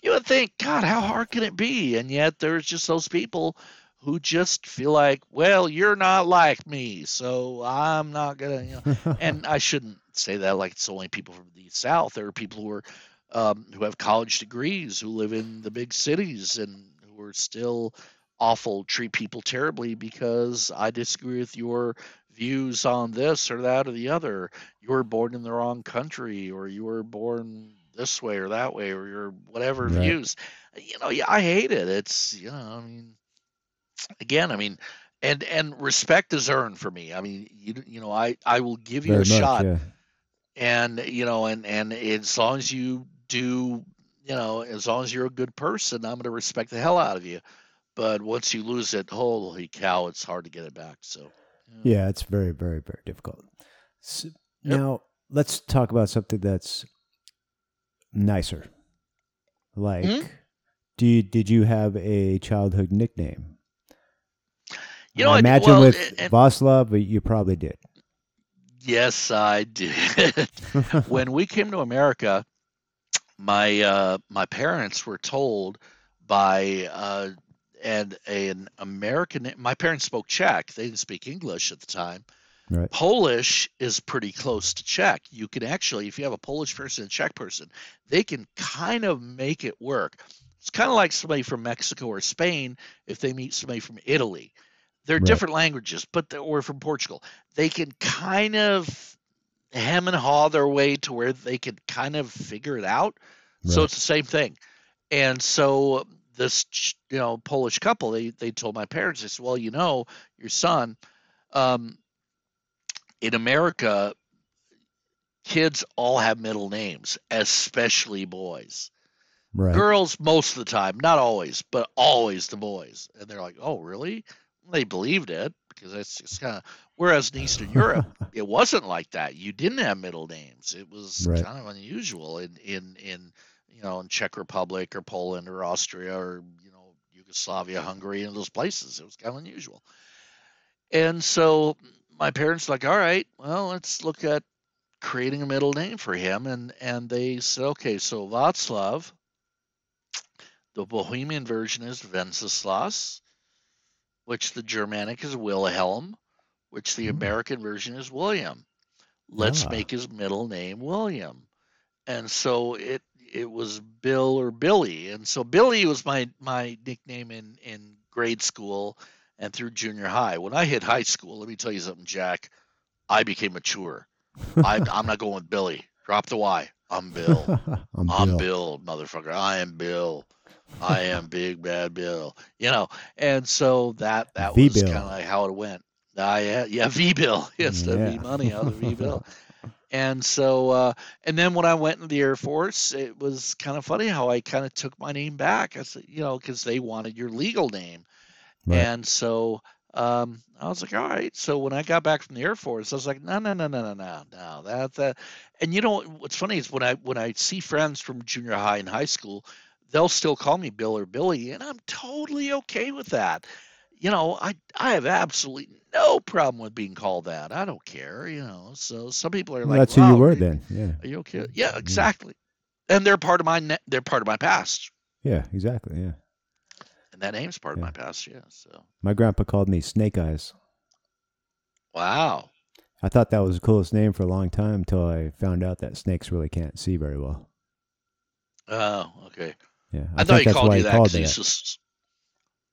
you would think, God, how hard can it be? And yet there's just those people who just feel like, well, you're not like me, so I'm not gonna, you know. And I shouldn't say that like it's only people from the South. There are people who are um, who have college degrees who live in the big cities and who are still awful, treat people terribly because I disagree with your views on this or that or the other. You were born in the wrong country, or you were born this way or that way, or your whatever Right. views. You know, yeah, I hate it. It's you know, I mean, again, I mean, and and respect is earned for me. I mean, you you know, I I will give you Very a much, shot yeah. and you know and and as long as you do you know as long as you're a good person i'm going to respect the hell out of you but once you lose it holy cow it's hard to get it back so Yeah, it's very, very, very difficult. S Yep. Now, let's talk about something that's nicer. Like, Hmm? do you, did you have a childhood nickname? You know I imagine well, with and- Vaslav, but you probably did. yes i did when we came to america my uh my parents were told by uh and an american my parents spoke czech they didn't speak english at the time right. Polish is pretty close to Czech. You can actually, if you have a Polish person and a Czech person, they can kind of make it work. It's kind of like somebody from Mexico or Spain if they meet somebody from Italy. They're Right. different languages, but they're, or from Portugal. They can kind of hem and haw their way to where they can kind of figure it out. So it's the same thing. And so this, you know, Polish couple, they they told my parents, they said, well, you know, your son, um, in America, kids all have middle names, especially boys. Right. Girls most of the time, not always, but always the boys. And they're like, "Oh, really?" They believed it because that's just kind of. Whereas in Eastern Europe, it wasn't like that. You didn't have middle names. It was Right. kind of unusual in in in you know in Czech Republic or Poland or Austria or you know Yugoslavia, Hungary, and those places. It was kind of unusual. And so my parents like, all right, well, let's look at creating a middle name for him. And and they said, okay, so Václav, the Bohemian version is Wenceslas, which the Germanic is Wilhelm, which the Hmm. American version is William. Let's Ah. make his middle name William. And so it it was Bill or Billy, and so Billy was my my nickname in in grade school and through junior high. When I hit high school, let me tell you something, Jack. I became mature. I, I'm not going with Billy. Drop the Y. I'm Bill. I'm, I'm Bill. Bill, motherfucker. I am Bill. I am Big Bad Bill. You know, and so that that was V-Bill. kind of like how it went. I yeah, yeah, V Bill. Yes, the V money out of V Bill. And so, uh, and then when I went into the Air Force, it was kind of funny how I kind of took my name back. I said, you know, because they wanted your legal name. Right. And so um, I was like, all right. So when I got back from the Air Force, I was like, no, no, no, no, no, no, no. That that. And you know what's funny is when I when I see friends from junior high and high school, they'll still call me Bill or Billy, and I'm totally okay with that. You know, I I have absolutely no problem with being called that. I don't care. You know, so some people are Well, like, that's who you were then. Yeah. Are you okay? Mm, yeah, mm. exactly. And they're part of my ne- they're part of my past, Yeah. Exactly. Yeah. and that name's part of my past. Yeah. So My grandpa called me Snake Eyes. wow. I thought that was the coolest name for a long time until I found out that snakes really can't see very well. Oh, okay. Yeah. I, thought think he that's called why you that called because he me used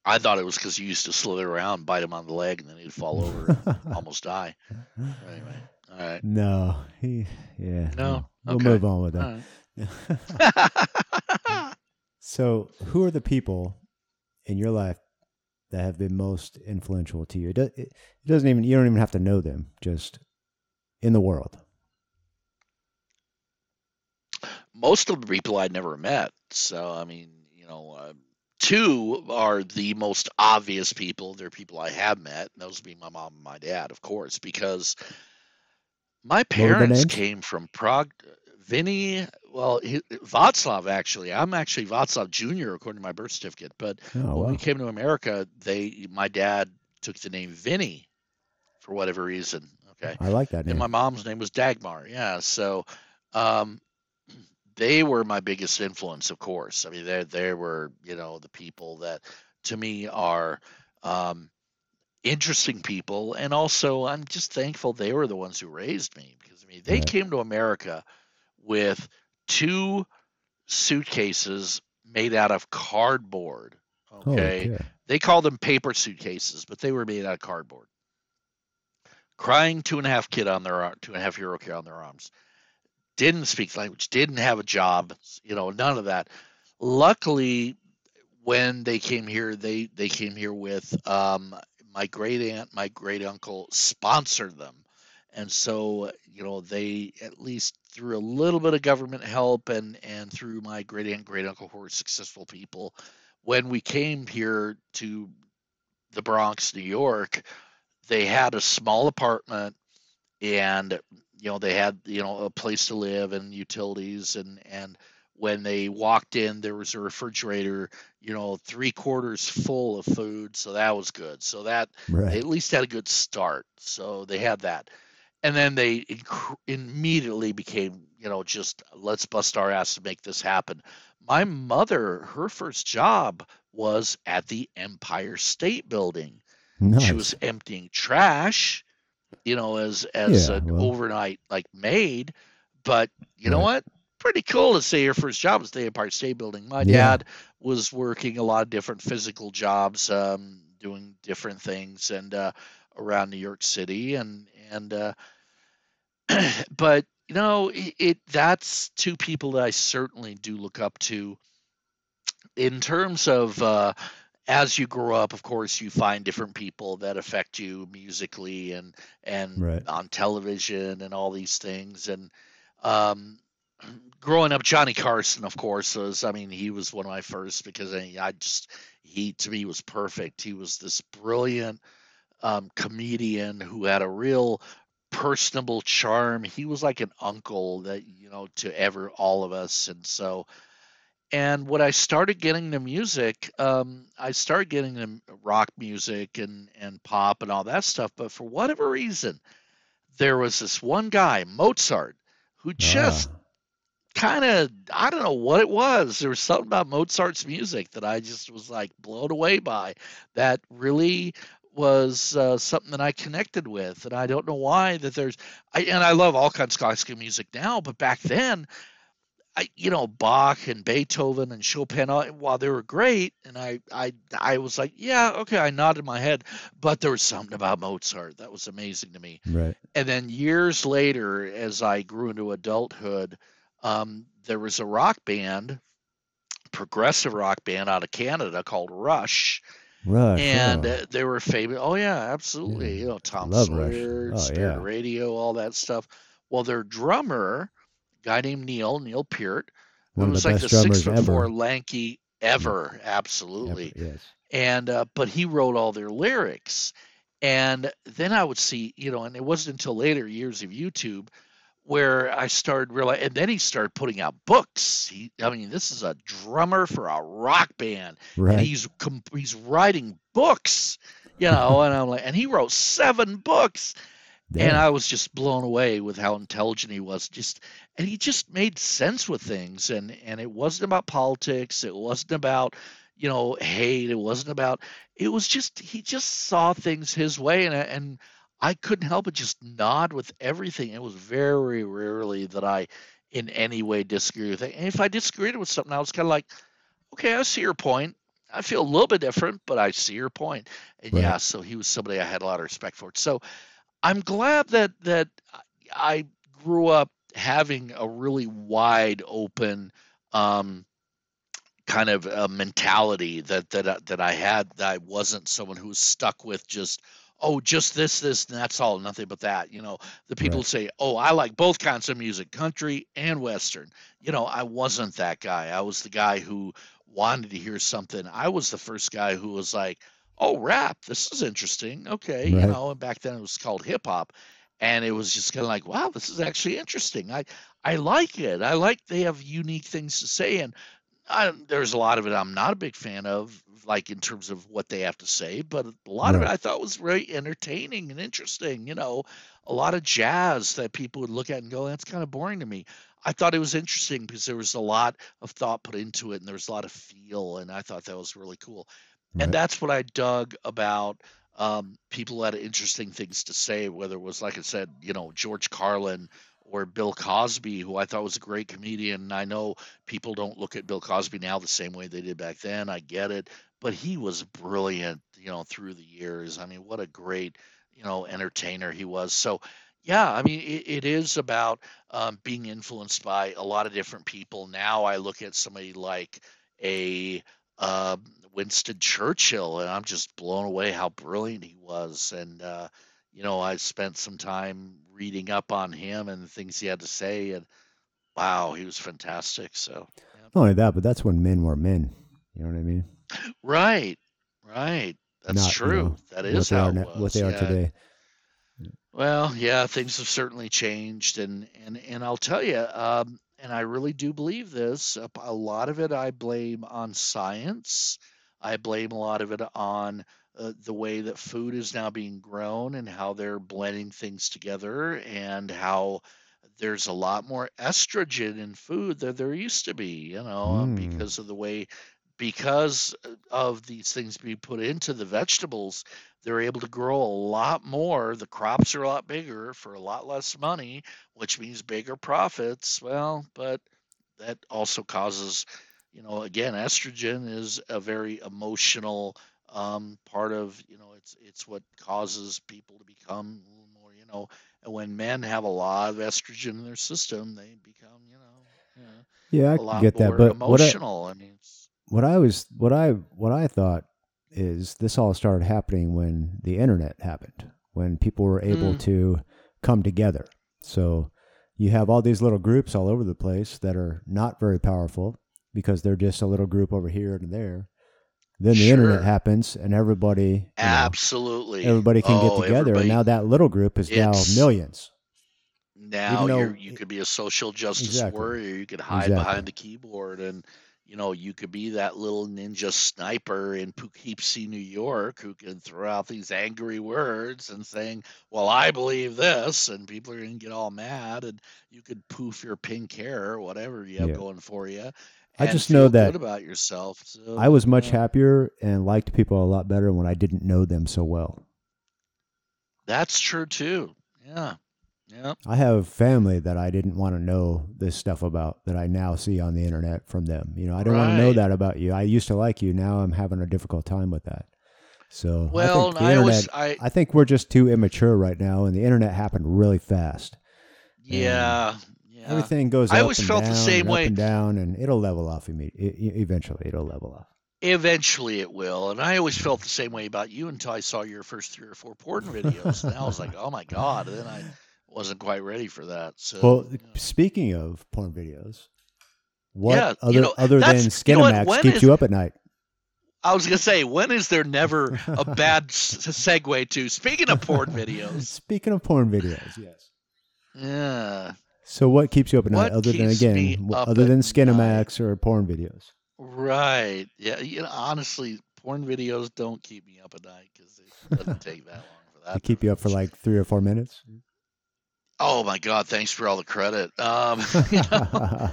to. thought it was because he used to slither around, bite him on the leg, and then he'd fall over and almost die. Anyway, all right. No, he, yeah. No? We'll Okay. move on with that. right. so, who are the people in your life that have been most influential to you? It, do, it, it doesn't even, you don't even have to know them, just in the world. Most of the people I'd never met. So, I mean, you know, uh, two are the most obvious people. They're people I have met. And those would be my mom and my dad, of course, because my parents came from Prague. Vinny, well, he, Václav, actually. I'm actually Václav Jr., according to my birth certificate. But Oh, when wow. we came to America, they my dad took the name Vinny for whatever reason. Okay. I like that And my mom's name was Dagmar. Yeah. So um, they were my biggest influence, of course. I mean, they they were, you know, the people that to me are um, interesting people. And also, I'm just thankful they were the ones who raised me because, I mean, they Right. came to America with two suitcases made out of cardboard. Okay cow. they called them paper suitcases, but they were made out of cardboard. Crying two and a half kid on their two and a half year old kid on their arms. Didn't speak the language, didn't have a job, you know, none of that. Luckily, when they came here, they they came here with um, my great aunt, my great uncle sponsored them, and so you know they at least through a little bit of government help and and through my great aunt, great uncle who were successful people, when we came here to the Bronx, New York, they had a small apartment and you know they had you know a place to live and utilities and and when they walked in there was a refrigerator you know three quarters full of food so that was good. So that they at least had a good start so they had that. And then they inc- immediately became you know just let's bust our ass to make this happen. My mother her first job was at the empire state building. Nice. she was emptying trash you know as as Yeah, an well. overnight like maid but you know what pretty cool to say your first job was the empire state building my Yeah. dad was working a lot of different physical jobs um, doing different things and uh, around new york city and and uh, but you know it, it that's two people that i certainly do look up to in terms of uh, as you grow up of course you find different people that affect you musically and and Right. on television and all these things. And um growing up johnny carson of course was i mean he was one of my first because i, I just he to me was perfect. He was this brilliant um, comedian who had a real personable charm. He was like an uncle that you know to ever all of us. And so and when I started getting the music, um, I started getting the rock music and and pop and all that stuff. But for whatever reason, there was this one guy, Mozart, who just Ah, kind of I don't know what it was. There was something about Mozart's music that I just was like blown away by. That really was uh, something that I connected with, and I don't know why. That there's I and I love all kinds of classical music now, but back then I, you know, Bach and Beethoven and Chopin, uh, while they were great, and I, I, I was like, yeah, okay, I nodded my head, but there was something about Mozart that was amazing to me. Right. And then years later, as I grew into adulthood, um, there was a rock band, progressive rock band out of Canada called Rush. Rush. And oh. they were famous. Oh yeah, absolutely. Yeah, You know, Tom love. Sawyer, Oh, Spirit yeah. Radio, all that stuff. Well, their drummer, guy named Neil Neil Peart, One who was the like the six foot ever. four lanky ever, absolutely Ever, Yes. and uh, but he wrote all their lyrics and then i would see you know and it wasn't until later years of youtube where i started realizing and then he started putting out books he i mean this is a drummer for a rock band Right. and he's he's writing books you know and i'm like and he wrote seven books and I was just blown away with how intelligent he was. Just and he just made sense with things, and and it wasn't about politics. It wasn't about you know hate. It wasn't about. It was just he just saw things his way, and I- and I couldn't help but just nod with everything. It was very rarely that I in any way disagree with it. And if I disagreed with something, I was kind of like, okay, I see your point. I feel a little bit different, but I see your point. And Right. yeah, so he was somebody I had a lot of respect for. So I'm glad that that I grew up having a really wide open um, kind of uh mentality that that I- that I had. That I wasn't someone who was stuck with just oh just this this and that's all nothing but that. You know, the people Right. say oh I like both kinds of music, country and western. You know, I wasn't that guy. I was the guy who wanted to hear something. I was the first guy who was like oh rap this is interesting okay you know and back then it was called hip hop and it was just kind of like wow this is actually interesting i i like it i like they have unique things to say and I, there's a lot of it i'm not a big fan of like in terms of what they have to say but a lot of it i thought was very entertaining and interesting you know a lot of jazz that people would look at and go that's kind of boring to me. I thought it was interesting because there was a lot of thought put into it and there was a lot of feel and i thought that was really cool Right. and that's what I dug about um, people who had interesting things to say, whether it was, like I said, you know, George Carlin or Bill Cosby, who I thought was a great comedian. And I know people don't look at Bill Cosby now the same way they did back then. I get it. But he was brilliant, you know, through the years. I mean, what a great, you know, entertainer he was. So, yeah, I mean, it, it is about um, being influenced by a lot of different people. Now I look at somebody like a uh, Winston Churchill, and I'm just blown away how brilliant he was. And uh, you know, I spent some time reading up on him and the things he had to say, and wow, he was fantastic. So, yeah. Not only that, but that's when men were men. You know what I mean? right, right, that's Not, you true. know, that is how are it was. what they are yeah. today. Well, yeah, things have certainly changed, and and and I'll tell you, um, and I really do believe this. A, a lot of it I blame on science. I blame a lot of it on uh, the way that food is now being grown and how they're blending things together, and how there's a lot more estrogen in food than there used to be. You know, Mm. because of the way, because of these things being put into the vegetables they're able to grow a lot more. The crops are a lot bigger for a lot less money, which means bigger profits. Well, but that also causes, you know, again, estrogen is a very emotional um, part of, you know, it's it's what causes people to become more, you know, and when men have a lot of estrogen in their system, they become, you know, yeah, Yeah, I a can lot get that. more But what I. I mean, it's, what I was what I what I thought is this all started happening when the internet happened, when people were able Mm. to come together. So you have all these little groups all over the place that are not very powerful because they're just a little group over here and there. Then the internet happens and everybody you know, absolutely everybody can Oh, get together and now that little group is now millions. now you're, you could be a social justice Exactly. warrior you could hide Exactly. behind the keyboard and you know you could be that little ninja sniper in poughkeepsie new york who can throw out these angry words and saying well i believe this and people are going to get all mad and you could poof your pink hair or whatever you have Yeah. going for you I just know that about yourself so, I was much yeah. happier and liked people a lot better when I didn't know them so well. that's true too yeah Yeah. I have family that I didn't want to know this stuff about that I now see on the internet from them. You know, I don't want to know that about you. I used to like you. Now I'm having a difficult time with that. So Well, I think I internet. I I think we're just too immature right now, and the internet happened really fast. yeah, yeah. Everything goes. I up always and felt the same way. And down, and it'll level off immediately. Eventually, it'll level off. Eventually, it will, and I always felt the same way about you until I saw your first three or four porn videos, and I was like, "Oh my god!" And then I wasn't quite ready for that. So, Well, speaking of porn videos, what Yeah, you other know, other than that's- you know Skinamax keeps is- you up at night? I was gonna say, when is there never a bad segue to speaking of porn videos? Speaking of porn videos, yes. Yeah, So what keeps you up at night What other than again, me w- up other than night? Skinamax or porn videos? right. Yeah, you know, honestly, porn videos don't keep me up at night because it doesn't take that long for that. They keep you up for like three or four minutes. Oh my God! Thanks for all the credit. Um, you know,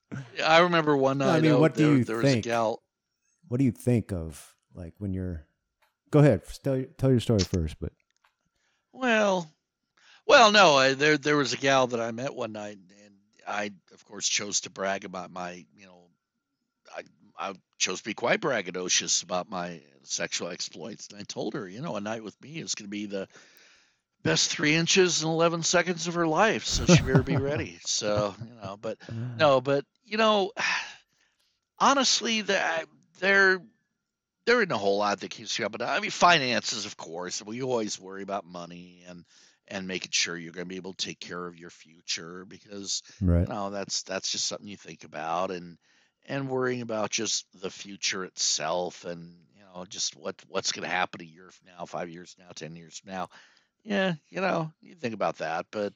I remember one night. I mean, what do you there was a think? gal. what do you think of like when you're? Go ahead, tell your- tell your story first. But Well, well, no. I, there, there was a gal that I met one night, and I, of course, chose to brag about my, you know, I, I chose to be quite braggadocious about my sexual exploits, and I told her, you know, a night with me is going to be the best three inches and eleven seconds of her life, so she better be ready. So, you know, but no, but you know, honestly, that there there isn't a whole lot that keeps you up. But I mean, finances, of course. We always worry about money and and making sure you're going to be able to take care of your future because right, you know that's that's just something you think about and and worrying about just the future itself and you know just what what's going to happen a year from now, five years from now, ten years from now. Yeah, you know, you think about that, but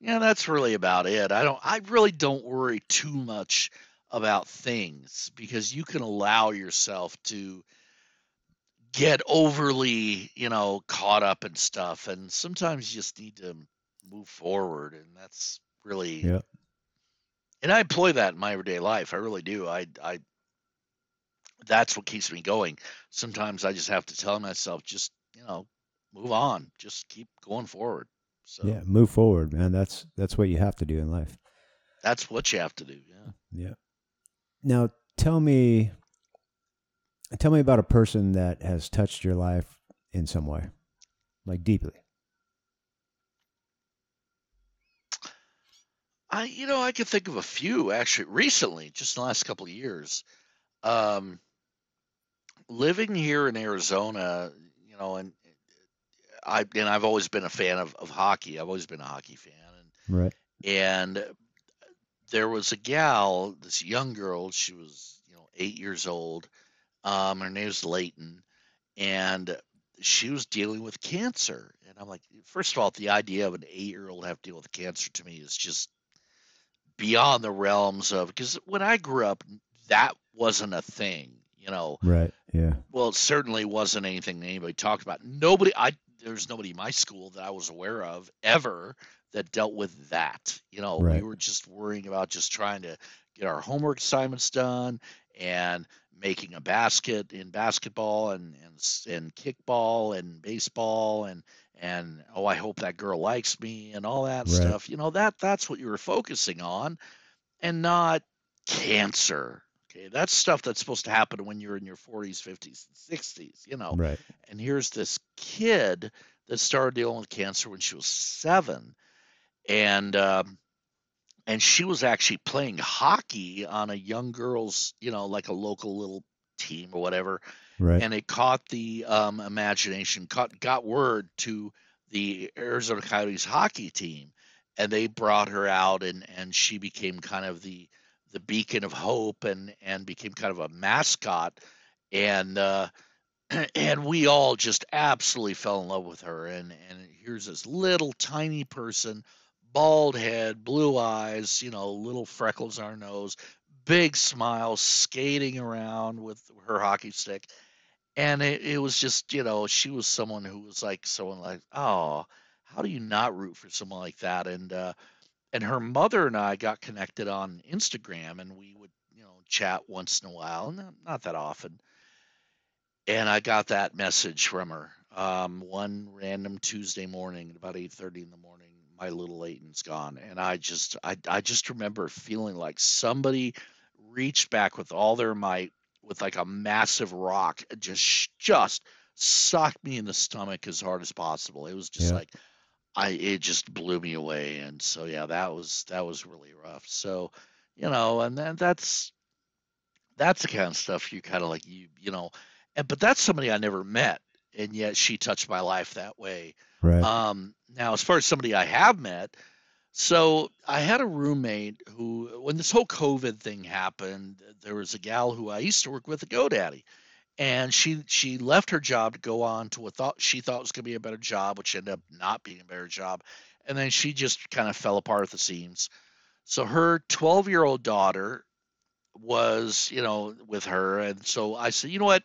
yeah, that's really about it. I don't I really don't worry too much about things because you can allow yourself to get overly, you know, caught up in stuff and sometimes you just need to move forward and that's really yeah, and I employ that in my everyday life. I really do. I I that's what keeps me going. Sometimes I just have to tell myself just, you know, move on. Just keep going forward. So yeah. Move forward, man. That's that's what you have to do in life. that's what you have to do. Yeah. Yeah. Now tell me, tell me about a person that has touched your life in some way, like deeply. I you know, I can think of a few actually recently, just in the last couple of years. Um living here in Arizona, you know, and I and I've always been a fan of, of hockey. I've always been a hockey fan and Right. and there was a gal, this young girl. She was, you know, eight years old. Um, her name was Leighton, and she was dealing with cancer. And I'm like, first of all, the idea of an eight-year-old have to deal with cancer to me is just beyond the realms of. Because when I grew up, that wasn't a thing, you know Right. Yeah. well, it certainly wasn't anything that anybody talked about. Nobody, I there's nobody in my school that I was aware of ever that dealt with that. You know, Right. we were just worrying about just trying to get our homework assignments done and making a basket in basketball and and and kickball and baseball and and oh, I hope that girl likes me and all that Right. stuff. You know, that that's what you were focusing on, and not cancer. Okay, that's stuff that's supposed to happen when you're in your 40s, 50s, and 60s, you know. Right. And here's this kid that started dealing with cancer when she was seven, and um, and she was actually playing hockey on a young girls, you know, like a local little team or whatever, Right. and it caught the um, imagination, caught, got word to the Arizona Coyotes hockey team, and they brought her out, and and she became kind of the the beacon of hope, and and became kind of a mascot, and uh, and we all just absolutely fell in love with her, and and here's this little tiny person, bald head, blue eyes, you know, little freckles on her nose, big smile, skating around with her hockey stick. And it, it was just you know she was someone who was like someone like oh how do you not root for someone like that? And uh and her mother and i got connected on instagram and we would you know chat once in a while not, not that often and i got that message from her um one random tuesday morning at about 8.30 in the morning my little Leighton's gone, and I just I I just remember feeling like somebody reached back with all their might with like a massive rock, just just sucked me in the stomach as hard as possible. It was just Yeah. like I it just blew me away, and so yeah, that was that was really rough. So you know, and then that's that's the kind of stuff you kind of like you you know, and but that's somebody I never met, and yet she touched my life that way. Right. Um, now, as far as somebody I have met, so I had a roommate who, when this whole COVID thing happened, there was a gal who I used to work with at GoDaddy, and she she left her job to go on to what thought she thought was going to be a better job, which ended up not being a better job, and then she just kind of fell apart at the seams. So her 12 year old daughter was, you know, with her, and so I said, you know what?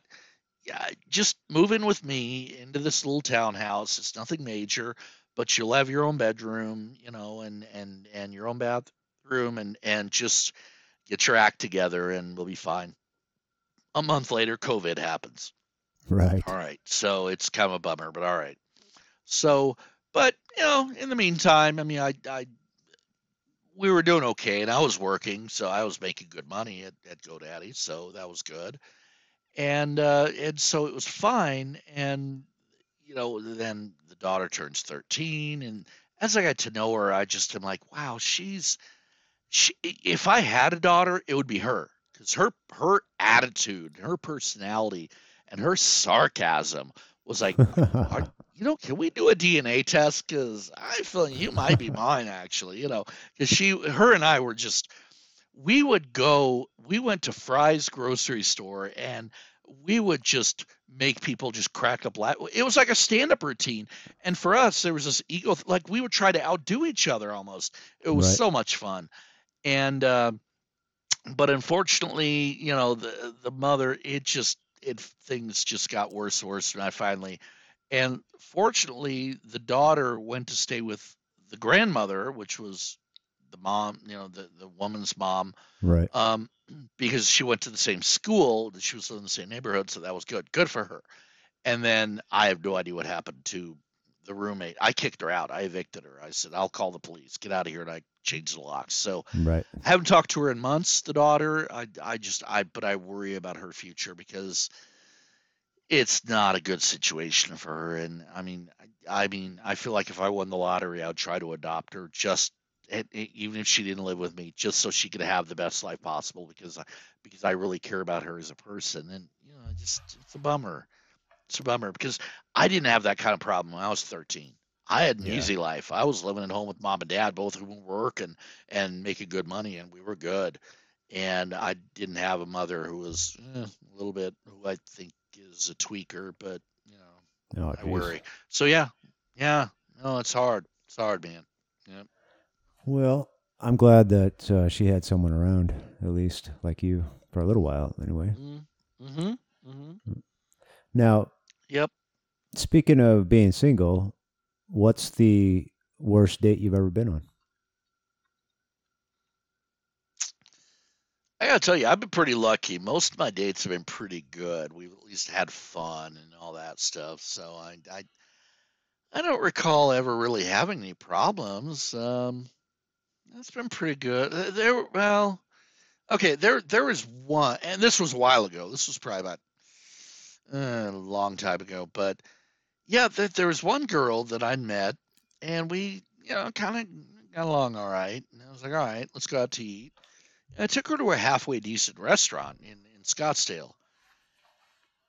yeah, just move in with me into this little townhouse. It's nothing major, but you'll have your own bedroom, you know, and and and your own bathroom, and and just get your act together, and we'll be fine. A month later, COVID happens. right. All right, so it's kind of a bummer, but all right. So, but you know, in the meantime, I mean, I I we were doing okay, and I was working, so I was making good money at, at GoDaddy, so that was good and uh, and so it was fine. And you know, then the daughter turns 13, and as I got to know her, I just am like, wow, she's she. If I had a daughter, it would be her because her her attitude, her personality, and her sarcasm was like, you know, can we do a DNA test? Because I feel you might be mine, actually. You know, because she, her, and I were just we would go we went to fry's grocery store and we would just make people just crack up laugh. it was like a stand-up routine and for us there was this ego like we would try to outdo each other almost it was Right. so much fun and uh, but unfortunately you know the the mother it just it things just got worse and worse and i finally and fortunately the daughter went to stay with the grandmother which was the mom you know the, the woman's mom right. um, because she went to the same school, that she was in the same neighborhood, so that was good. Good for her. And then I have no idea what happened to the roommate. I kicked her out. I evicted her. I said, "I'll call the police. Get out of here." And I changed the locks. So Right. I haven't talked to her in months. The daughter. I I just I but I worry about her future because it's not a good situation for her. And I mean I, I mean I feel like if I won the lottery, I'd try to adopt her just and even if she didn't live with me, just so she could have the best life possible, because I, because I really care about her as a person, and you know, just it's a bummer, it's a bummer because I didn't have that kind of problem when I was 13. I had an Yeah. easy life. I was living at home with mom and dad, both of whom work and and making good money, and we were good. And I didn't have a mother who was eh, a little bit, who I think is a tweaker, but you know, Oh, I geez. worry. So yeah, yeah, no, it's hard. It's hard, man. Yeah. Well, I'm glad that uh, she had someone around, at least like you, for a little while, anyway. Mm-hmm. Mm-hmm. Now, Yep. speaking of being single, what's the worst date you've ever been on? I gotta tell you, I've been pretty lucky. Most of my dates have been pretty good. We've at least had fun and all that stuff. So I, I, I don't recall ever really having any problems. Um, that's been pretty good. There, well, okay, there, there was one, and this was a while ago. This was probably about uh, a long time ago, but yeah, there, there was one girl that I met, and we, you know, kind of got along all right. And I was like, all right, let's go out to eat. And I took her to a halfway decent restaurant in, in Scottsdale.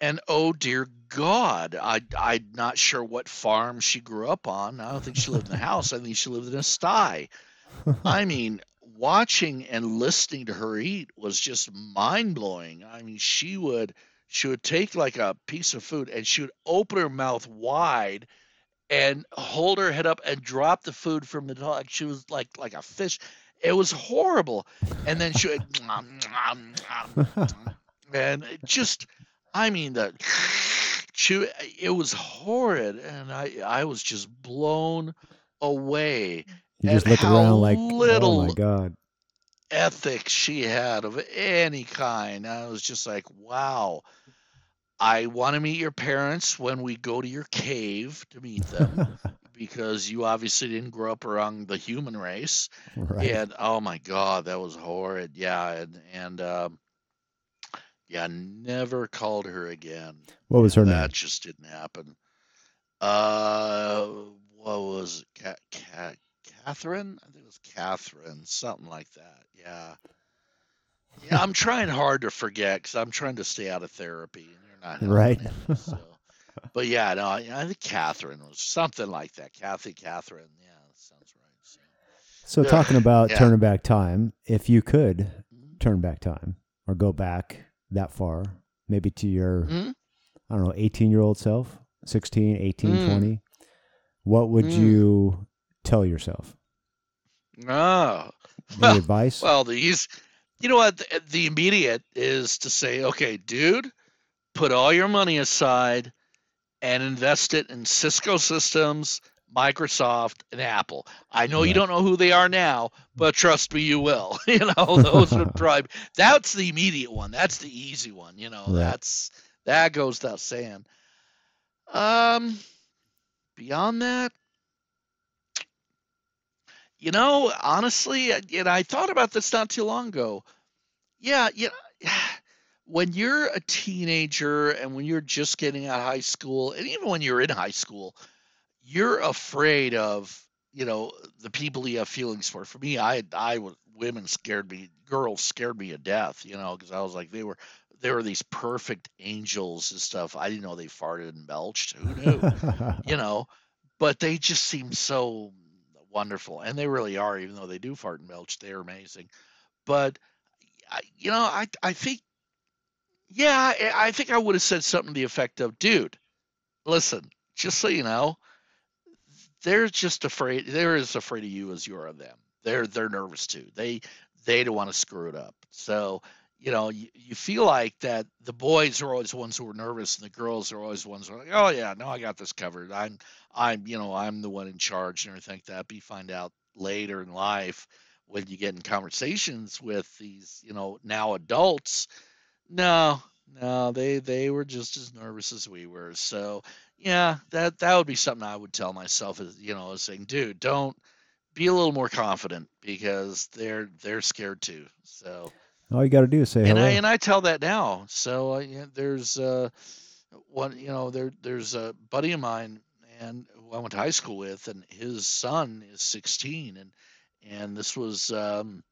And oh dear God, I I'm not sure what farm she grew up on. I don't think she lived in a house. I think she lived in a sty. I mean, watching and listening to her eat was just mind blowing. I mean, she would she would take like a piece of food and she would open her mouth wide and hold her head up and drop the food from the top. She was like like a fish. It was horrible. And then she would and just I mean the chew it was horrid and I I was just blown away You just look around like, little, oh my god. Ethics she had of any kind. I was just like, wow. I want to meet your parents when we go to your cave to meet them. because you obviously didn't grow up around the human race. Right. And oh my God, that was horrid. Yeah, and and um, yeah, never called her again. What was her that name? That just didn't happen. Uh, what was it? Ca- Ca- Catherine? I think it was Catherine, something like that. Yeah. Yeah, I'm trying hard to forget because I'm trying to stay out of therapy, and you're not Right. so. But yeah, no, I, I think Catherine was something like that. Kathy, Catherine. Yeah, that sounds right. So. So Ugh, talking about yeah. turning back time, if you could Mhm. turn back time or go back that far, maybe to your Mhm. I don't know, 18 year old self, 16, 18, Mm. 20, what would Mm. you tell yourself? Oh, Any well, advice? well, these, you know what? The, the immediate is to say, okay, dude, put all your money aside and invest it in Cisco Systems, Microsoft, and Apple. I know you don't know who they are now, but trust me, you will. you know, those would probably. That's the immediate one. That's the easy one. You know, Right. that's that goes without saying. Um, beyond that, you know, honestly, and I thought about this not too long ago. Yeah, yeah. When you're a teenager and when you're just getting out of high school, and even when you're in high school, you're afraid of, you know, the people you have feelings for. For me, I, I was women scared me, girls scared me to death, you know, because I was like, they were, they were these perfect angels and stuff. I didn't know they farted and belched. Who knew? you know, but they just seemed so wonderful, and they really are. Even though they do fart and belch, they're amazing. But you know, I I think, yeah, I, I think I would have said something to the effect of, "Dude, listen, just so you know, they're just afraid. They're as afraid of you as you are of them. They're they're nervous too. They they don't want to screw it up. So." You know, you, you feel like that the boys are always the ones who are nervous, and the girls are always the ones who are like, "Oh yeah, no, I got this covered. I'm I'm, you know, I'm the one in charge and everything like that. But you find out later in life when you get in conversations with these, you know, now adults, no, no, they they were just as nervous as we were. So yeah, that that would be something I would tell myself is, you know, saying, dude, don't be a little more confident because they're they're scared too. So All you got to do is say and hello. I and I tell that now. So uh, yeah, there's uh, one, you know, there there's a buddy of mine and who I went to high school with, and his son is 16, and and this was um,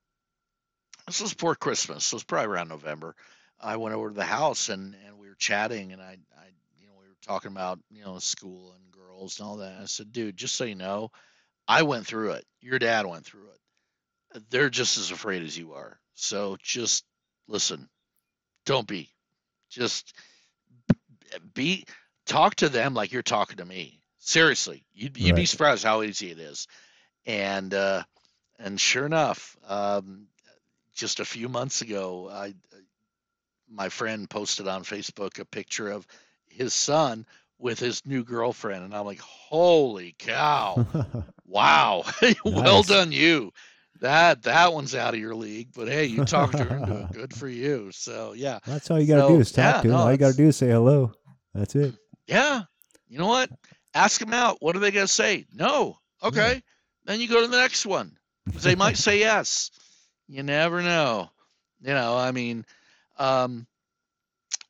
this was before Christmas, so was probably around November. I went over to the house and and we were chatting, and I I you know we were talking about you know school and girls and all that. I said, dude, just so you know, I went through it. Your dad went through it. They're just as afraid as you are. So just listen. Don't be. Just be talk to them like you're talking to me. Seriously, you'd, you'd be surprised how easy it is. And uh, and sure enough, um, just a few months ago, I my friend posted on Facebook a picture of his son with his new girlfriend, and I'm like, holy cow! Wow, well Nice. done, you. That that one's out of your league, but hey, you talked to her into it. Good for you. So yeah, That's all you got to So, do is talk yeah, to them. no, all you got to do is say hello. That's it. yeah. You know what? Ask them out. What are they gonna say? No. Okay. Then you go to the next one. They might say yes. You never know. You know, I mean, um,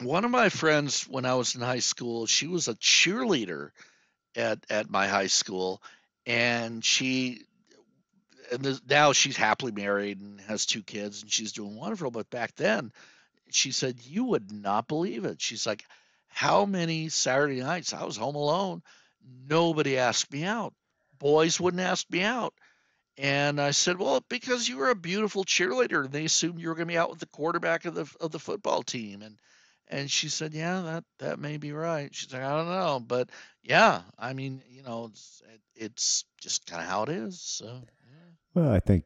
one of my friends when I was in high school, she was a cheerleader at at my high school, and she and this, now she's happily married and has two kids and she's doing wonderful. But back then, she said you would not believe it. She's like, how many Saturday nights I was home alone, nobody asked me out. Boys wouldn't ask me out. And I said, "Well, because you were a beautiful cheerleader, and they assumed you were going to be out with the quarterback of the of the football team." And and she said, "Yeah, that that may be right." She's like, "I don't know, but yeah, I mean, you know, it's it's just kind of how it is." So. Well, I think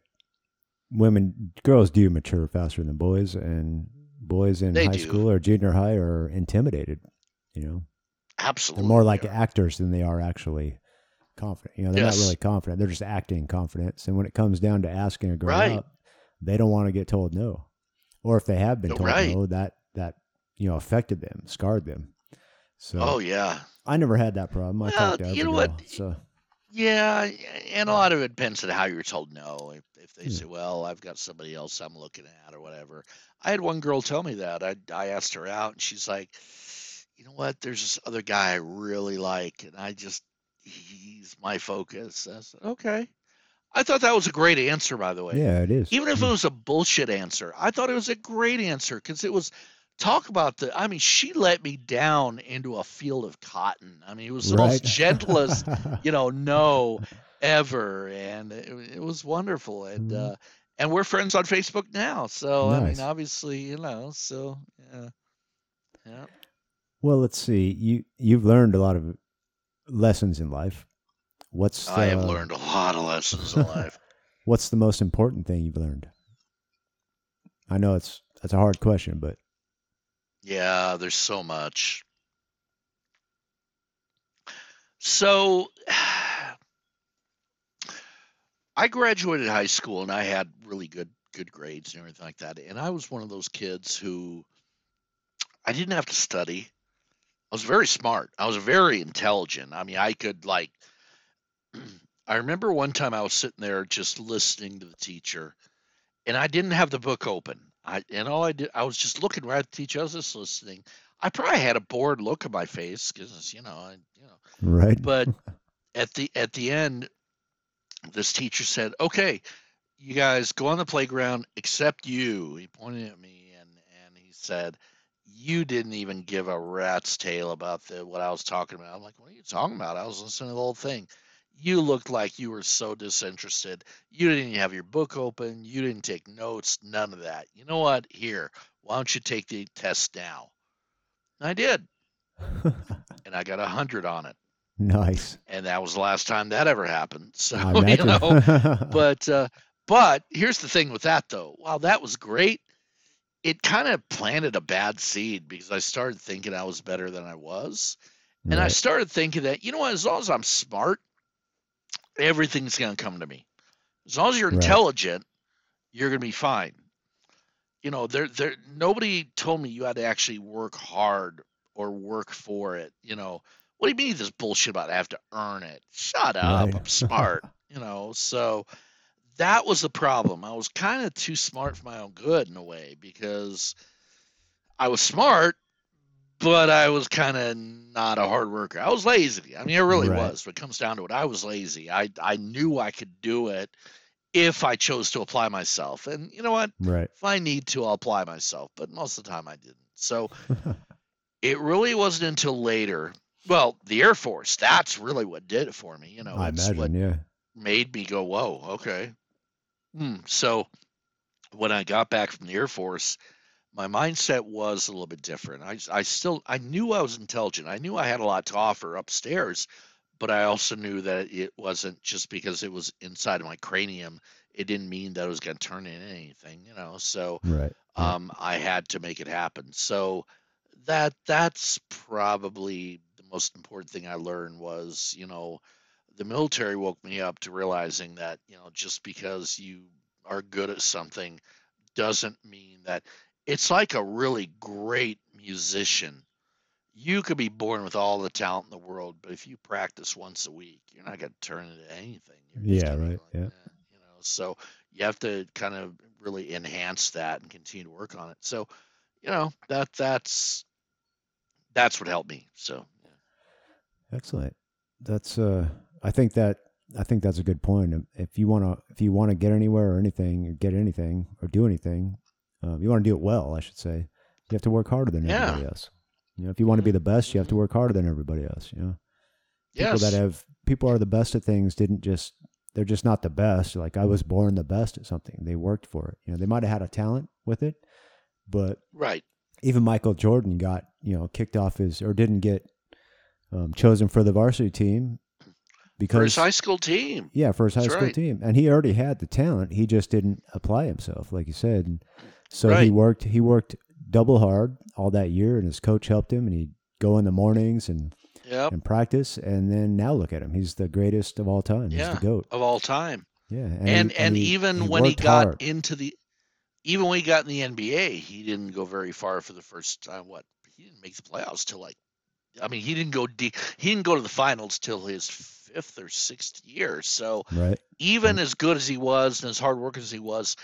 women, girls do mature faster than boys, and boys in They high do. school or junior high are intimidated. You know, absolutely, they're more like they actors than they are actually confident. You know, they're Yes. not really confident. They're just acting confidence. And when it comes down to asking a girl Right. out, they don't want to get told no. Or if they have been told right. no, that that you know affected them, scarred them. So Oh yeah, I never had that problem. I Well, talked to you know girl. what? So Yeah, and a lot of it depends on how you're told no. If, if they Yeah. say, "Well, I've got somebody else I'm looking at," or whatever. I had one girl tell me that. I I asked her out, and she's like, "You know what? There's this other guy I really like, and I just he's my focus." I said, "Okay." I thought that was a great answer, by the way. Yeah, it is. Even if it hmm. was a bullshit answer, I thought it was a great answer because it was talk about the. I mean, she let me down into a field of cotton. I mean, it was the most gentlest you know, no ever, and it, it was wonderful. And Mhm. uh, and we're friends on Facebook now. So I mean, obviously, you know, so yeah, yeah. Well, let's see. You you've learned a lot of lessons in life. What's I have uh, learned a lot of lessons in life. What's the most important thing you've learned? I know it's that's a hard question, but Yeah, there's so much. So I graduated high school and I had really good good grades and everything like that. And I was one of those kids who I didn't have to study. I was very smart. I was very intelligent. I mean, I could like I remember one time I was sitting there just listening to the teacher and I didn't have the book open. I and all I did I was just looking right at the teacher. I was just listening. I probably had a bored look on my face because you know, I you know right. but at the at the end this teacher said okay you guys go on the playground except you he pointed at me and and he said you didn't even give a rat's tail about the what i was talking about i'm like what are you talking about i was listening to the whole thing you looked like you were so disinterested. You didn't even have your book open. You didn't take notes none of that. You know what? Here why don't you take the test now? And i did. And i got a hundred on it. Nice. and that was the last time that ever happened. So I you know, but uh, but here's the thing with that though. While that was great, it kind of planted a bad seed because I started thinking I was better than I was, and I started thinking that you know what, as long as I'm smart, everything's gonna come to me. As long as you're Right. intelligent, you're gonna be fine. You know, there there nobody told me you had to actually work hard or work for it. You know, what do you mean this bullshit about I have to earn it? Shut up. Right. I'm smart. you know, so that was the problem. I was kind of too smart for my own good in a way because I was smart, but I was kind of not a hard worker. I was lazy. I mean, I really Right. was. When it comes down to it, I was lazy. I I knew I could do it if I chose to apply myself. And you know what? Right. If I need to, I'll apply myself. But most of the time, I didn't. So it really wasn't until later. Well, the Air Force. That's really what did it for me. You know, I it's what imagine. Yeah. made me go, whoa, okay. Hmm. So when I got back from the Air Force, my mindset was a little bit different. I, I still I knew I was intelligent. I knew I had a lot to offer upstairs, but I also knew that it wasn't just because it was inside of my cranium. It didn't mean that it was going to turn into anything, you know. So Right. Um, I had to make it happen. So that that's probably the most important thing I learned was, you know, the military woke me up to realizing that, you know, just because you are good at something doesn't mean that it's like a really great musician. You could be born with all the talent in the world, but if you practice once a week, you're not going to turn into anything. You're Yeah, right, like, yeah. "Eh," you know. So you have to kind of really enhance that and continue to work on it. So, you know, that that's that's what helped me. So, yeah. Excellent. That's uh I think that I think that's a good point. If you want to if you want to get anywhere or anything or get anything or do anything, um, you want to do it well, I should say. You have to work harder than Yeah. everybody else. You know, if you want to be the best, you have to work harder than everybody else, you know. People yes, that have people are the best at things didn't just they're just not the best. Like I was born the best at something. They worked for it. You know, they might have had a talent with it, but right. even Michael Jordan got you know kicked off his or didn't get um, chosen for the varsity team For because his high school team. yeah for his high That's school right. team and he already had the talent he just didn't apply himself like you said and so he worked he worked double hard all that year and his coach helped him and he'd go in the mornings and Yep. and practice and then now look at him he's the greatest of all time he's Yeah. the goat Of all time. yeah And he- and, he- even he when he got hard. into the even when he got in the NBA, he didn't go very far for the first time. What he didn't make the playoffs till like I mean, he didn't go deep. He didn't go to the finals till his fifth or sixth year. So right. even as good as he was and as hard working as he was,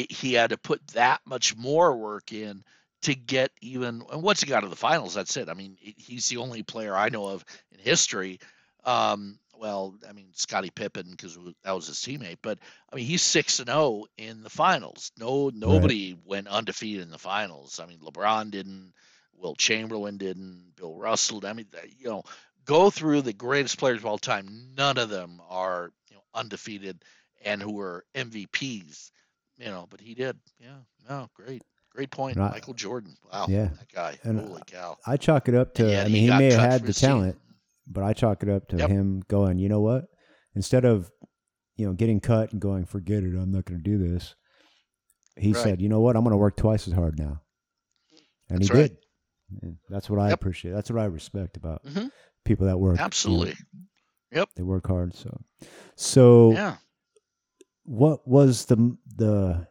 it, he had to put that much more work in to get even. And once he got to the finals, that's it. I mean, he's the only player I know of in history. Um, well, I mean, Scottie Pippen because that was his teammate, but I mean, he's six and zero oh in the finals. No, nobody right. went undefeated in the finals. I mean, LeBron didn't. Wilt Chamberlain didn't. Bill Russell. I mean, you know, go through the greatest players of all time. None of them are you know undefeated and who are MVPs. You know, but he did. Yeah. No, great. Great point, I, Michael Jordan. Wow, yeah, that guy. And Holy cow! I chalk it up to. I mean, he, he may have had the talent, team. but I chalk it up to yep. him going. You know what? Instead of, you know, getting cut and going, forget it. I'm not going to do this. He right. said, you know what? I'm going to work twice as hard now, and That's he right. did. And that's what I yep. appreciate. That's what I respect about mm-hmm. people that work. Absolutely. You know, yep. They work hard. So, so yeah. What was the the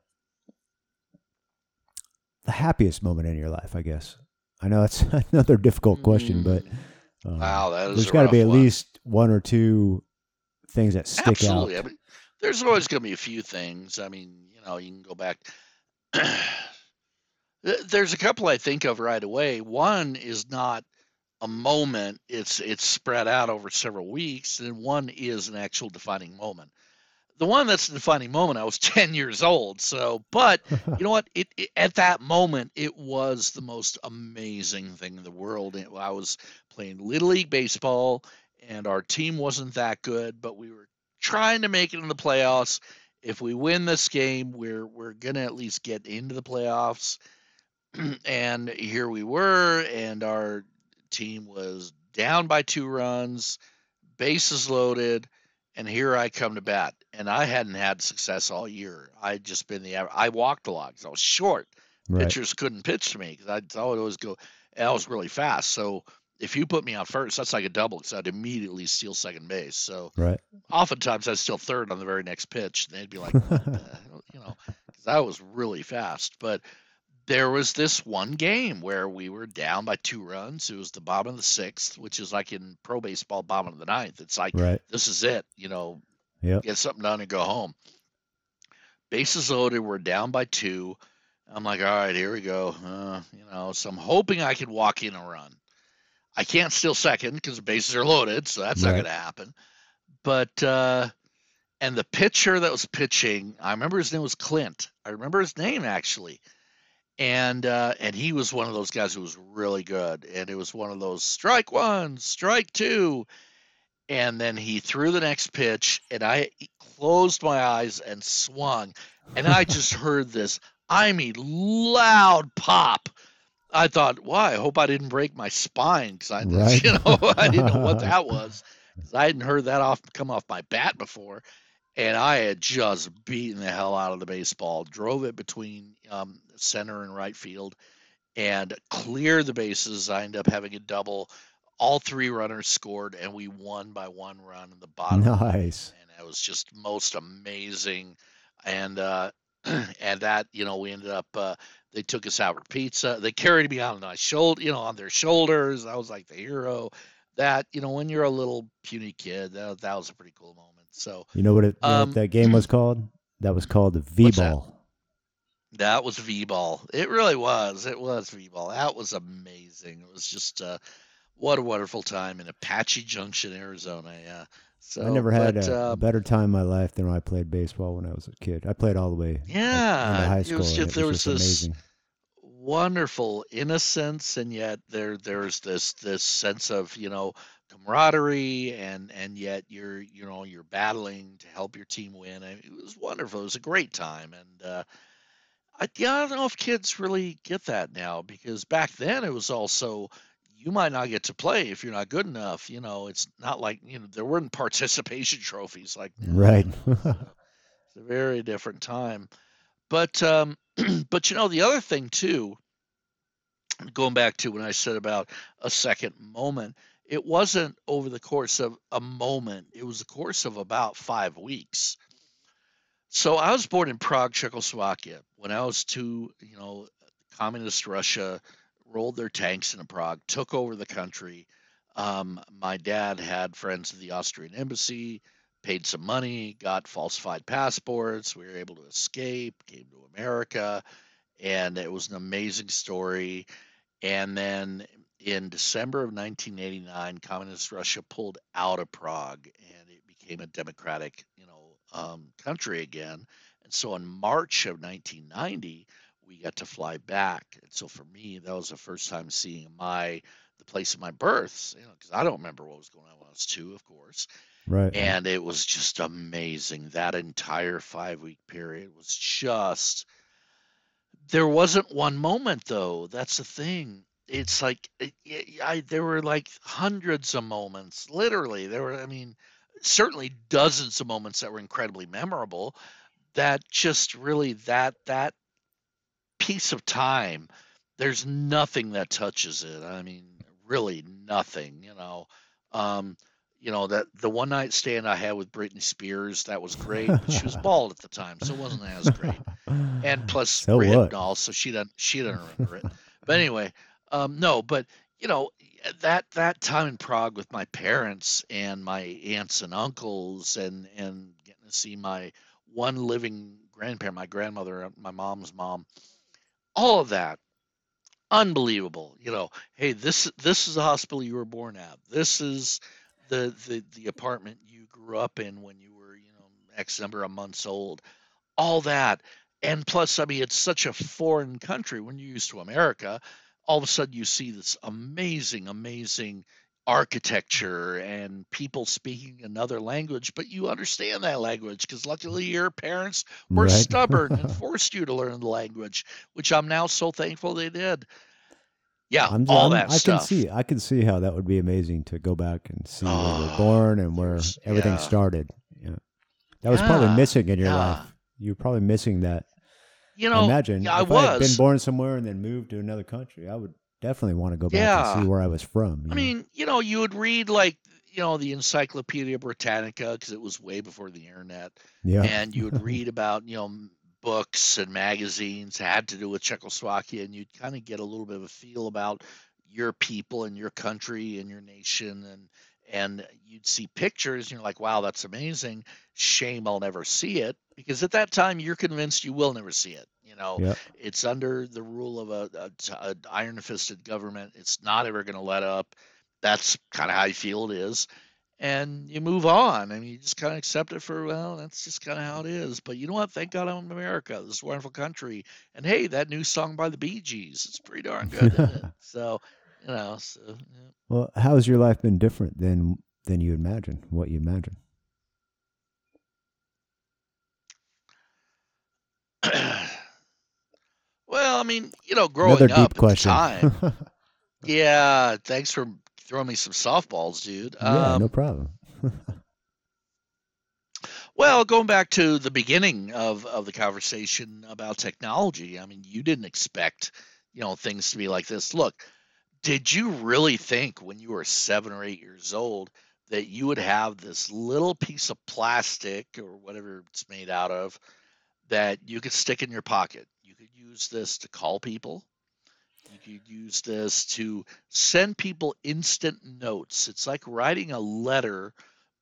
the happiest moment in your life? I guess. I know that's another difficult question, but mm. um, wow, that is there's got to be at one. least one or two things that stick Absolutely. out. I mean, there's always going to be a few things. I mean, you know, you can go back. There's a couple I think of right away. One is not a moment; it's it's spread out over several weeks, and one is an actual defining moment. The one that's the defining moment, I was 10 years old. So, but you know what? It, it, at that moment, it was the most amazing thing in the world. It, I was playing little league baseball, and our team wasn't that good, but we were trying to make it in the playoffs. If we win this game, we're we're gonna at least get into the playoffs and here we were, and our team was down by two runs, bases loaded, and here I come to bat. And I hadn't had success all year. I'd just been the I walked a lot because I was short. Right. Pitchers couldn't pitch to me because I thought it was go. And I was really fast. So if you put me on first, that's like a double because I'd immediately steal second base. So right. oftentimes I'd steal third on the very next pitch. And they'd be like, you know, because I was really fast. But there was this one game where we were down by two runs. It was the bottom of the sixth, which is like in pro baseball, bottom of the ninth. It's like right. this is it, you know, yep. get something done and go home. Bases loaded. We're down by two. I'm like, all right, here we go. Uh, you know, so I'm hoping I can walk in a run. I can't steal second because the bases are loaded, so that's right. not going to happen. But uh, and the pitcher that was pitching, I remember his name was Clint. I remember his name actually and uh, and he was one of those guys who was really good, and it was one of those strike one, strike two, and then he threw the next pitch, and I closed my eyes and swung, and I just heard this, I mean, loud pop. I thought, "Why? I hope I didn't break my spine because I, right. you know, I didn't know what that was. I hadn't heard that off come off my bat before." and I had just beaten the hell out of the baseball, drove it between um, center and right field, and cleared the bases. I ended up having a double. All three runners scored, and we won by one run in the bottom. Nice. And it was just most amazing. And uh, and that you know we ended up uh, they took us out for pizza. They carried me on my shoulder, you know, on their shoulders. I was like the hero. That you know when you're a little puny kid, that, that was a pretty cool moment. So you know what, it, um, what that game was called? That was called the V ball. That? that? was V ball. It really was. It was V ball. That was amazing. It was just uh, what a wonderful time in Apache Junction, Arizona. Yeah. So, I never had but, a, uh, a, better time in my life than when I played baseball when I was a kid. I played all the way. Yeah, into high school. It was just, it there was, was this amazing. wonderful innocence, and yet there there's this this sense of you know camaraderie and and yet you're you know you're battling to help your team win. I mean, it was wonderful. It was a great time, and uh, I, yeah, I don't know if kids really get that now because back then it was also you might not get to play if you're not good enough. You know, it's not like you know there weren't participation trophies like now. right. it's a very different time, but um, but you know the other thing too. Going back to when I said about a second moment, it wasn't over the course of a moment, it was the course of about five weeks. So I was born in Prague, Czechoslovakia. When I was two, you know, communist Russia rolled their tanks into Prague, took over the country. Um, my dad had friends at the Austrian embassy, paid some money, got falsified passports. We were able to escape, came to America, and it was an amazing story. And then in December of 1989, communist Russia pulled out of Prague, and it became a democratic, you know, um, country again. And so in March of 1990, we got to fly back. And so for me, that was the first time seeing my the place of my birth, you know, because I don't remember what was going on when I was two, of course. Right. And it was just amazing. That entire five week period was just. There wasn't one moment though. That's the thing. It's like it, I, there were like hundreds of moments. Literally, there were. I mean, certainly dozens of moments that were incredibly memorable. That just really that that piece of time. There's nothing that touches it. I mean, really nothing. You know. Um, you know that the one night stand I had with Britney Spears that was great, but she was bald at the time, so it wasn't as great. And plus, So what? so she doesn't she doesn't remember it. But anyway, um, no, but you know that that time in Prague with my parents and my aunts and uncles, and and getting to see my one living grandparent, my grandmother, my mom's mom, all of that. Unbelievable you know hey this this is the hospital you were born at. This is the the the apartment you grew up in when you were you know x number of months old. All that. And plus i mean it's such a foreign country. When you're used to america all of a sudden you see this amazing amazing architecture and people speaking another language but you understand that language because luckily your parents were Right. stubborn and forced you to learn the language which i'm now so thankful they did yeah I'm, all I'm- that I stuff can see I can see how that would be amazing to go back and see where Oh, you're born and where everything yeah. started. Yeah. That was probably missing in your yeah. life. You're probably missing that. you know imagine yeah, i if I had been born somewhere and then moved to another country, I would definitely want to go back Yeah. and see where I was from. I know? mean, you know, you would read like, you know, the Encyclopedia Britannica because it was way before the internet, yeah, and you would read about, you know, books and magazines had to do with Czechoslovakia, and you'd kind of get a little bit of a feel about your people and your country and your nation, and and you'd see pictures, and you're like, wow, that's amazing. Shame I'll never see it because at that time you're convinced you will never see it. You know, Yep. it's under the rule of a, a, a iron-fisted government. It's not ever going to let up. That's kind of how you feel it is, and you move on. I mean, you just kind of accept it for well, that's just kind of how it is. But you know what? Thank God I'm in America. This wonderful country. And hey, that new song by the Bee Gees, it's pretty darn good. So, you know, so Well, how has your life been different than than you imagine? What you imagine? well, I mean, you know, growing Another up deep question. at the time. yeah. Thanks for throwing me some softballs, dude. yeah, Um, no problem. Well, going back to the beginning of, of the conversation about technology, I mean, you didn't expect, you know, things to be like this. Look, did you really think when you were seven or eight years old that you would have this little piece of plastic or whatever it's made out of that you could stick in your pocket? You could use this to call people. You could use this to send people instant notes. It's like writing a letter,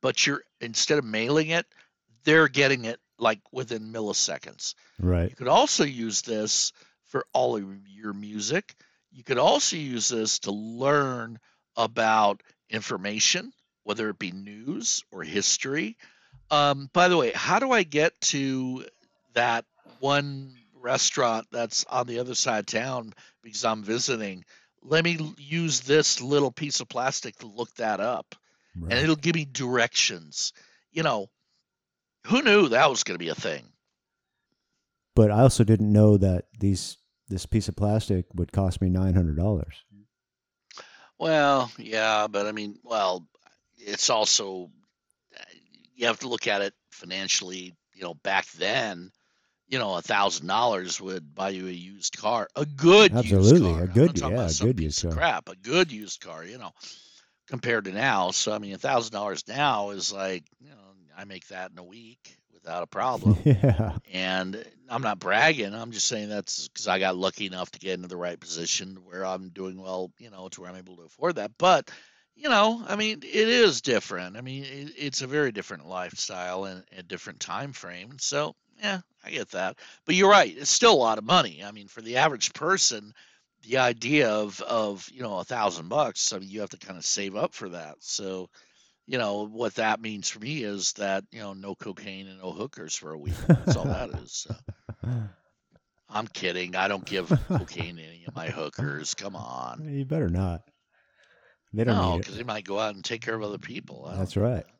but you're instead of mailing it, they're getting it like within milliseconds. right. You could also use this for all of your music. You could also use this to learn about information, whether it be news or history. Um, by the way, how do I get to that one restaurant that's on the other side of town because I'm visiting? Let me use this little piece of plastic to look that up right. and it'll give me directions. You know, who knew that was going to be a thing? But I also didn't know that these this piece of plastic would cost me nine hundred dollars. Well, yeah, but I mean, well, it's also uh, you have to look at it financially. You know, back then, you know, a thousand dollars would buy you a used car, a good Absolutely, used a car. I'm good- yeah, a good used car. crap, a good used car. You know, compared to now. So I mean, a thousand dollars now is like, you know, I make that in a week without a problem. yeah. And I'm not bragging. I'm just saying that's because I got lucky enough to get into the right position where I'm doing well, you know, to where I'm able to afford that. But, you know, I mean, it is different. I mean, it, it's a very different lifestyle and a different time frame. So, yeah, I get that. But you're right; it's still a lot of money. I mean, for the average person, the idea of of you know a thousand bucks, I mean, you have to kind of save up for that. So, you know, what that means for me is that you know, no cocaine and no hookers for a week. That's all that is. So. I'm kidding. I don't give cocaine to any of my hookers. Come on. You better not. They don't No, because they might go out and take care of other people. That's right.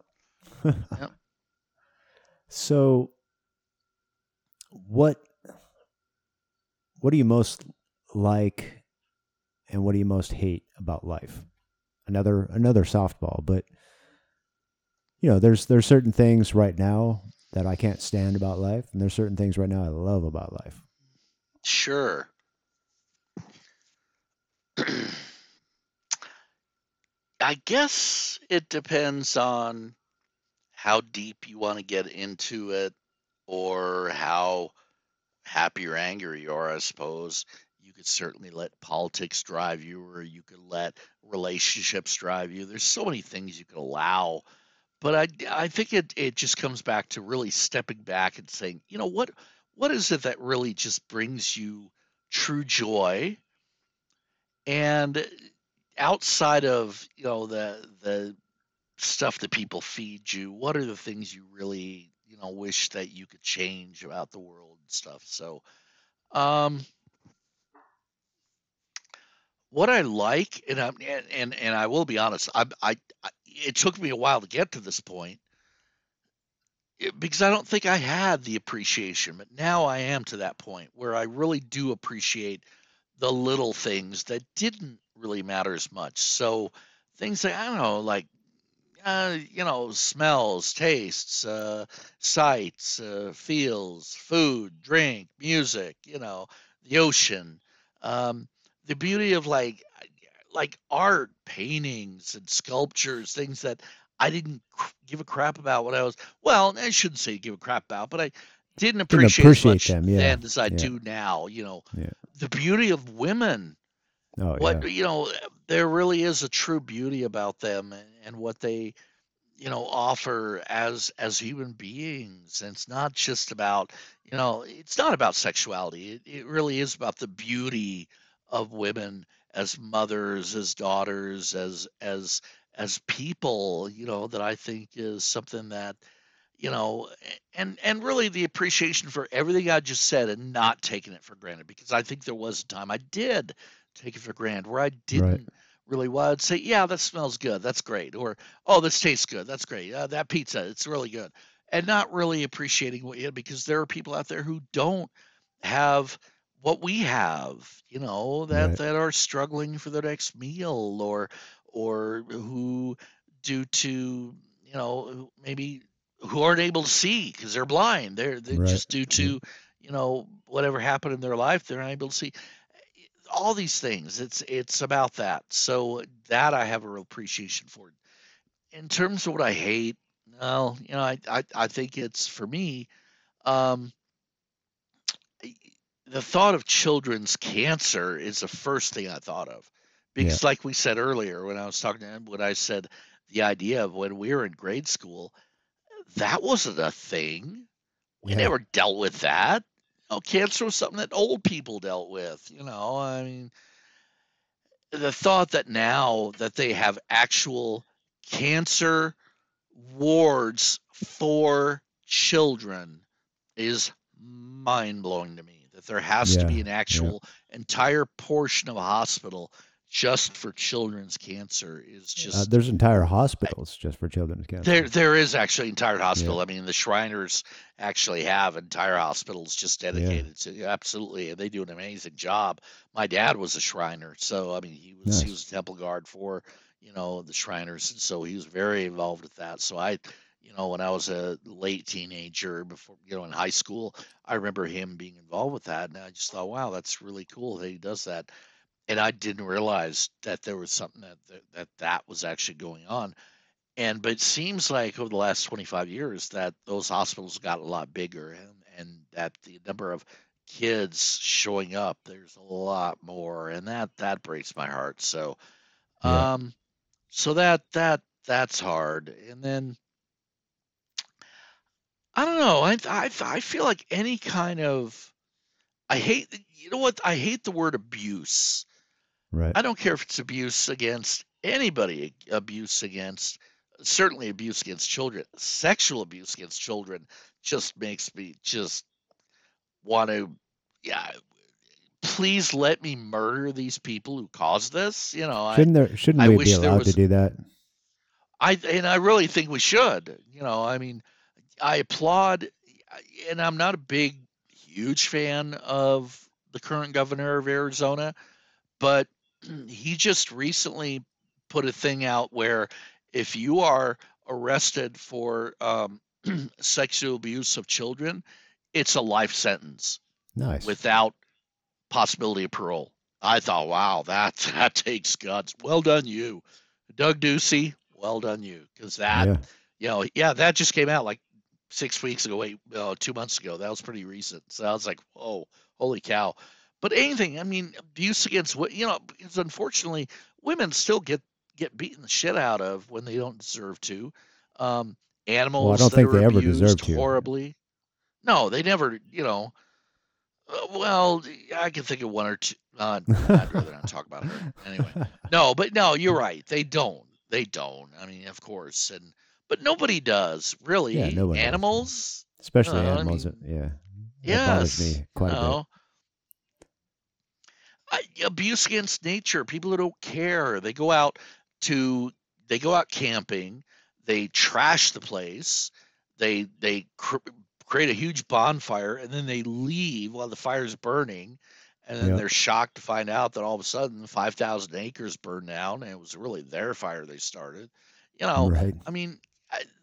Yep. So, what what do you most like, and what do you most hate about life? Another another softball, but you know, there's there's certain things right now that I can't stand about life, and there's certain things right now I love about life. Sure. I guess it depends on how deep you want to get into it or how happy or angry you are, I suppose. You could certainly let politics drive you, or you could let relationships drive you. There's so many things you could allow. But I, I think it, it just comes back to really stepping back and saying, you know, what what is it that really just brings you true joy? And outside of, you know, the the stuff that people feed you, what are the things you really, you know, wish that you could change about the world and stuff? So, um, what I like, and I'm and and, and I will be honest, I, I I it took me a while to get to this point because I don't think I had the appreciation, but now I am to that point where I really do appreciate the little things that didn't really matter as much. So things like I don't know, like uh, you know, smells, tastes, uh, sights, uh, feels, food, drink, music, you know, the ocean, um, the beauty of like like art, paintings and sculptures, things that I didn't give a crap about when I was well, I shouldn't say give a crap about, but I didn't Didn't appreciate as appreciate them, yeah, then as I yeah. do now. You know, Yeah. the beauty of women Oh what yeah, you know there really is a true beauty about them and, and what they you know offer as as human beings and it's not just about you know it's not about sexuality it, it really is about the beauty of women as mothers as daughters as as as people you know that i think is something that you know and and really the appreciation for everything i just said and not taking it for granted because i think there was a time i did take it for granted where i didn't really well i'd say yeah that smells good that's great or oh this tastes good that's great uh, that pizza it's really good and not really appreciating what you because there are people out there who don't have what we have you know that Right. that are struggling for their next meal or or who due to you know maybe who aren't able to see because they're blind. They're, they're Right. just due to you know whatever happened in their life they're unable to see. All these things it's it's about that. So that i have a real appreciation for. In terms of what i hate well you know i i, I think it's for me um the thought of children's cancer is the first thing i thought of. Yeah. because like we said earlier when i was talking to him when i said the idea of when we were in grade school that wasn't a thing we Yeah. never dealt with that oh cancer was something that old people dealt with you know i mean the thought that now that they have actual cancer wards for children is mind blowing to me. That there has to be an Yeah. actual entire portion of a hospital just for children's cancer is Uh, just there's entire hospitals just for children's cancer. there. There is actually entire Yeah. hospital. I mean, the Shriners actually have entire hospitals just Yeah. dedicated to absolutely, and they do an amazing job. My dad was a Shriner, so I mean, he was he was a temple guard for you know the Shriners, and so he was very involved with that. So I, you know, when I was a late teenager, before you know, in high school, I remember him being involved with that, and I just thought, wow, that's really cool that he does that. And I didn't realize that there was something that that that, that was actually going on. And but it seems like over the last 25 years that those hospitals got a lot bigger and and that the number of kids showing up there's a lot more and that that breaks my heart. So Yeah. um so that that that's hard. And then I don't know. I I I feel like any kind of I hate you know what? I hate the word abuse. Right. I don't care if it's abuse against anybody, abuse against certainly abuse against children, sexual abuse against children just makes me just want to yeah please let me murder these people who caused this you know shouldn't there shouldn't I we wish be allowed was- to do that? I and I really think we should. You know, I mean, I applaud, and I'm not a big, huge fan of the current governor of Arizona, but he just recently put a thing out where if you are arrested for um, sexual abuse of children, it's a life sentence Nice. without possibility of parole. I thought, wow, that that takes guts. Well done, you, Doug Ducey. Well done, you, because that yeah. you know, yeah, that just came out like six weeks ago, eight, uh, two months ago. That was pretty recent. So I was like, whoa, holy cow. But anything, I mean, abuse against what you know, because unfortunately, women still get get beaten the shit out of when they don't deserve to. Um, animals i don't that think are they ever deserve to. horribly. No, they never. You know. Uh, well, I can think of one or two. Uh, I'd rather not talk about her. Anyway, no, but no, you're right. They don't. They don't. I mean, of course, and but nobody does really. Yeah, nobody does. Animals. Especially No, I animals. mean, yeah. Yes. Bothers me quite a bit. Abuse against nature. People who don't care. They go out to. They go out camping. They trash the place. They they cr- create a huge bonfire and then they leave while the fire's burning. And then Yep. they're shocked to find out that all of a sudden 5,000 acres burned down and it was really their fire they started. You know, Right. I mean,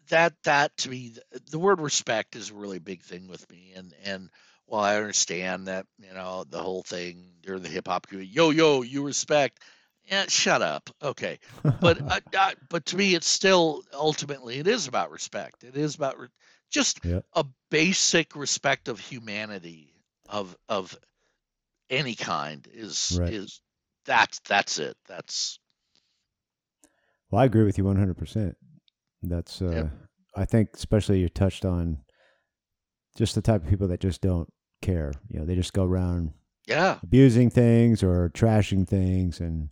that that to me, th- the word respect is a really big thing with me. And and while I understand that, you know, the whole thing during the hip hop community, yo yo, you respect. Yeah, shut up. Okay, but uh, uh, but to me, it's still ultimately it is about respect. It is about re- just Yep. a basic respect of humanity of of any kind is Right. is that's that's it. That's Well, I agree with you 100%. That's, uh, Yep. I think, especially you touched on just the type of people that just don't care. You know, they just go around yeah, abusing things or trashing things. And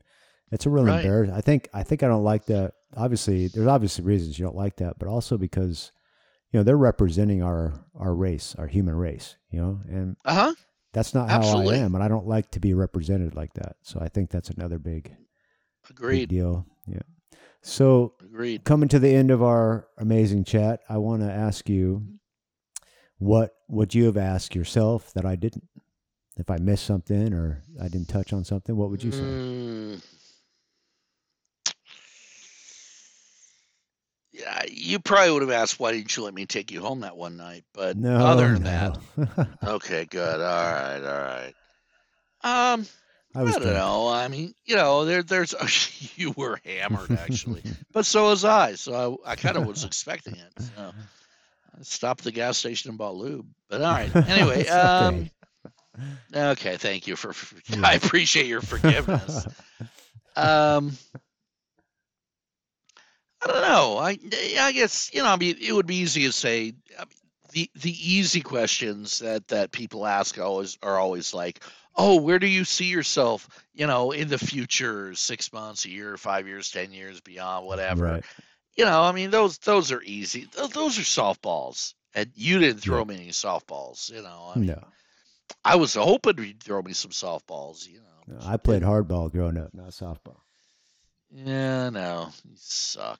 it's a real Right. embarrassment. I think, I think I don't like that. Obviously, there's obviously reasons you don't like that, but also because, you know, they're representing our, our race, our human race, you know, and uh huh, that's not how Absolutely. I am. And I don't like to be represented like that. So I think that's another big, big agreed, deal. Yeah. So agreed. coming to the end of our amazing chat, I want to ask you what would you have asked yourself that I didn't? If I missed something or I didn't touch on something, what would you say? Mm. Yeah, you probably would have asked, "Why didn't you let me take you home that one night?" But No. other than that, okay, good. All right, all right. Um, I was I don't know. I mean, you know, there, there's you were hammered actually, but so was I. So I, I kind of was expecting it. So stopped the gas station and bought lube. But all right. Anyway, um, okay. Thank you for. for Yeah. I appreciate your forgiveness. um, I don't know. I I guess you know. I mean, it would be easy to say. I mean, the the easy questions that that people ask always are always like, oh, where do you see yourself? You know, in the future, six months, a year, five years, ten years, beyond, whatever. Right. You know, I mean, those those are easy. Those, those are softballs, and you didn't throw me any softballs. You know, I mean, No. I was hoping you'd throw me some softballs. You know, No, I played hardball growing up, not softball. Yeah, no, you suck.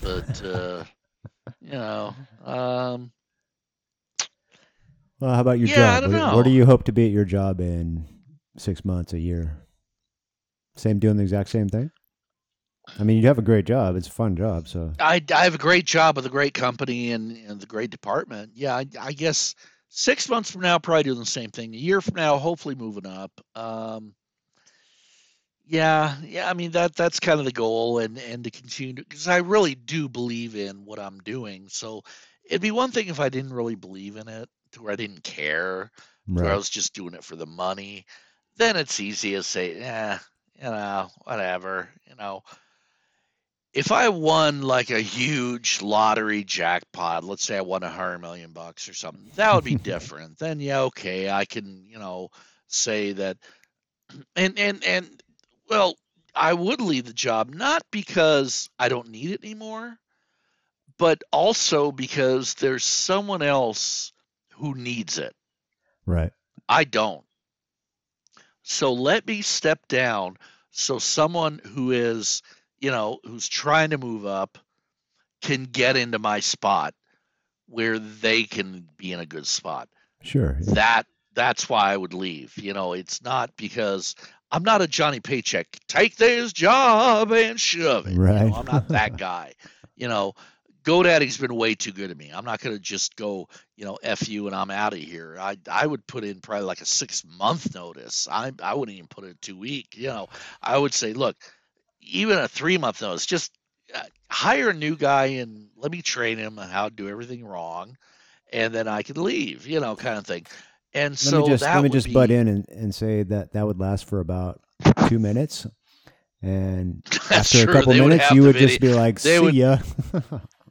But uh, you know, um, Well, how about your Yeah, job? where, where do you hope to be at your job in six months, a year? Same, doing the exact same thing. I mean, you have a great job. It's a fun job. So I I have a great job with a great company and, and the great department. Yeah, I, I guess six months from now, probably doing the same thing. A year from now, hopefully moving up. Um, yeah, yeah. I mean that that's kind of the goal, and and to continue because I really do believe in what I'm doing. So it'd be one thing if I didn't really believe in it, to where I didn't care. where I was just doing it for the money, then it's easy to say, yeah, you know, whatever, you know. If I won like a huge lottery jackpot, let's say I won a hundred million bucks or something, that would be different. then yeah, okay, I can, you know, say that and and and well, I would leave the job not because I don't need it anymore, but also because there's someone else who needs it. Right. I don't. So let me step down so someone who is, you know, who's trying to move up can get into my spot where they can be in a good spot. Sure. That that's why I would leave. You know, it's not because I'm not a Johnny Paycheck. Take this job and shove it. Right. You know, I'm not that guy. you know, GoDaddy's been way too good to me. I'm not going to just go, you know, f you and I'm out of here. I I would put in probably like a six month notice. I I wouldn't even put it two week. You know, I would say, look, even a three month notice, just uh, hire a new guy and let me train him on how to do everything wrong, and then I can leave. You know, kind of thing. And let so me just let me just be, butt in and, and say that that would last for about two minutes, and That's after true. a couple They minutes, have you would just be like, they "See would- ya."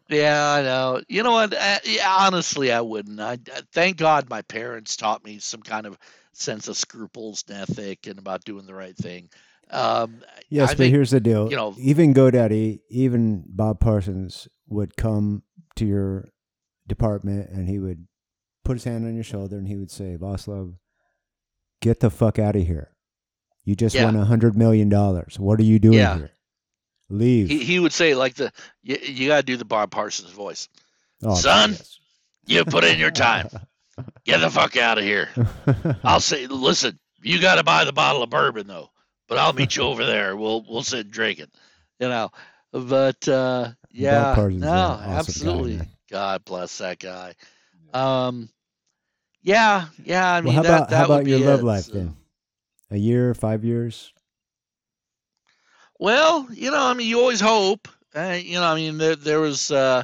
Yeah, I know. You know what? Uh, yeah, honestly, I wouldn't. I uh, thank God my parents taught me some kind of sense of scruples and ethic and about doing the right thing. Um, yes, I but think, here's the deal. you know- even GoDaddy, even Bob Parsons would come to your department and he would put his hand on your shoulder and he would say, "Vaclav, get the fuck out of here. You just Yeah. won a hundred million dollars. What are you doing Yeah. here? Leave." he, he would say like the you, you got to do the Bob Parsons voice. Oh, Son. You put in your time. Get the fuck out of here. I'll say, listen, you got to buy the bottle of bourbon though. But I'll meet you over there. We'll we'll sit and drink it. You know. But uh, yeah, no, awesome absolutely. man. God bless that guy. Um, yeah, yeah. I well, mean, how that, about that how about your love it, life so. then? A year, five years? Well, you know, I mean, you always hope. Uh, you know, I mean, there, there was. Uh,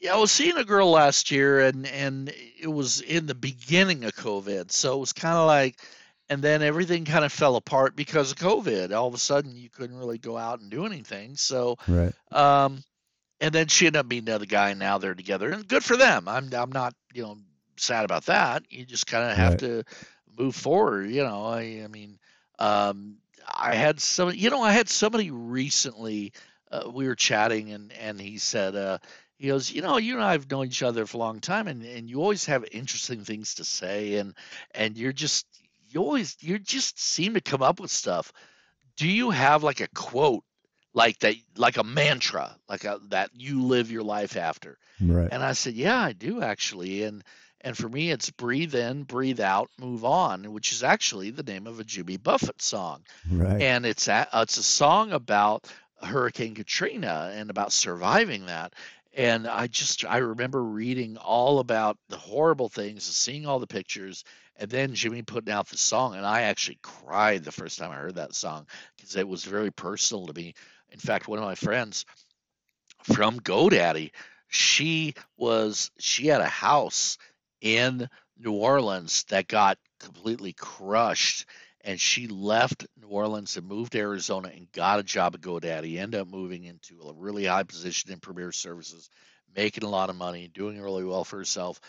yeah, I was seeing a girl last year, and and it was in the beginning of COVID, so it was kind of like, and then everything kind of fell apart because of COVID. All of a sudden, you couldn't really go out and do anything. So, Right. um, and then she ended up meeting another guy, and now they're together, and good for them. I'm I'm not you know sad about that. You just kind of have Right. to move forward. You know, I I mean, um, I had some. You know, I had somebody recently. Uh, we were chatting, and and he said, uh, he goes, you know, you and I have known each other for a long time, and and you always have interesting things to say, and and you're just you always you just seem to come up with stuff. Do you have like a quote? Like that, like a mantra, like a, that you live your life after. Right. And I said, "Yeah, I do actually." And and for me, it's breathe in, breathe out, move on, which is actually the name of a Jimmy Buffett song. Right. And it's a, uh, it's a song about Hurricane Katrina and about surviving that. And I just I remember reading all about the horrible things, seeing all the pictures, and then Jimmy putting out the song, and I actually cried the first time I heard that song because it was very personal to me. In fact, one of my friends from GoDaddy, she was she had a house in New Orleans that got completely crushed and she left New Orleans and moved to Arizona and got a job at GoDaddy, ended up moving into a really high position in Premier Services, making a lot of money, doing really well for herself.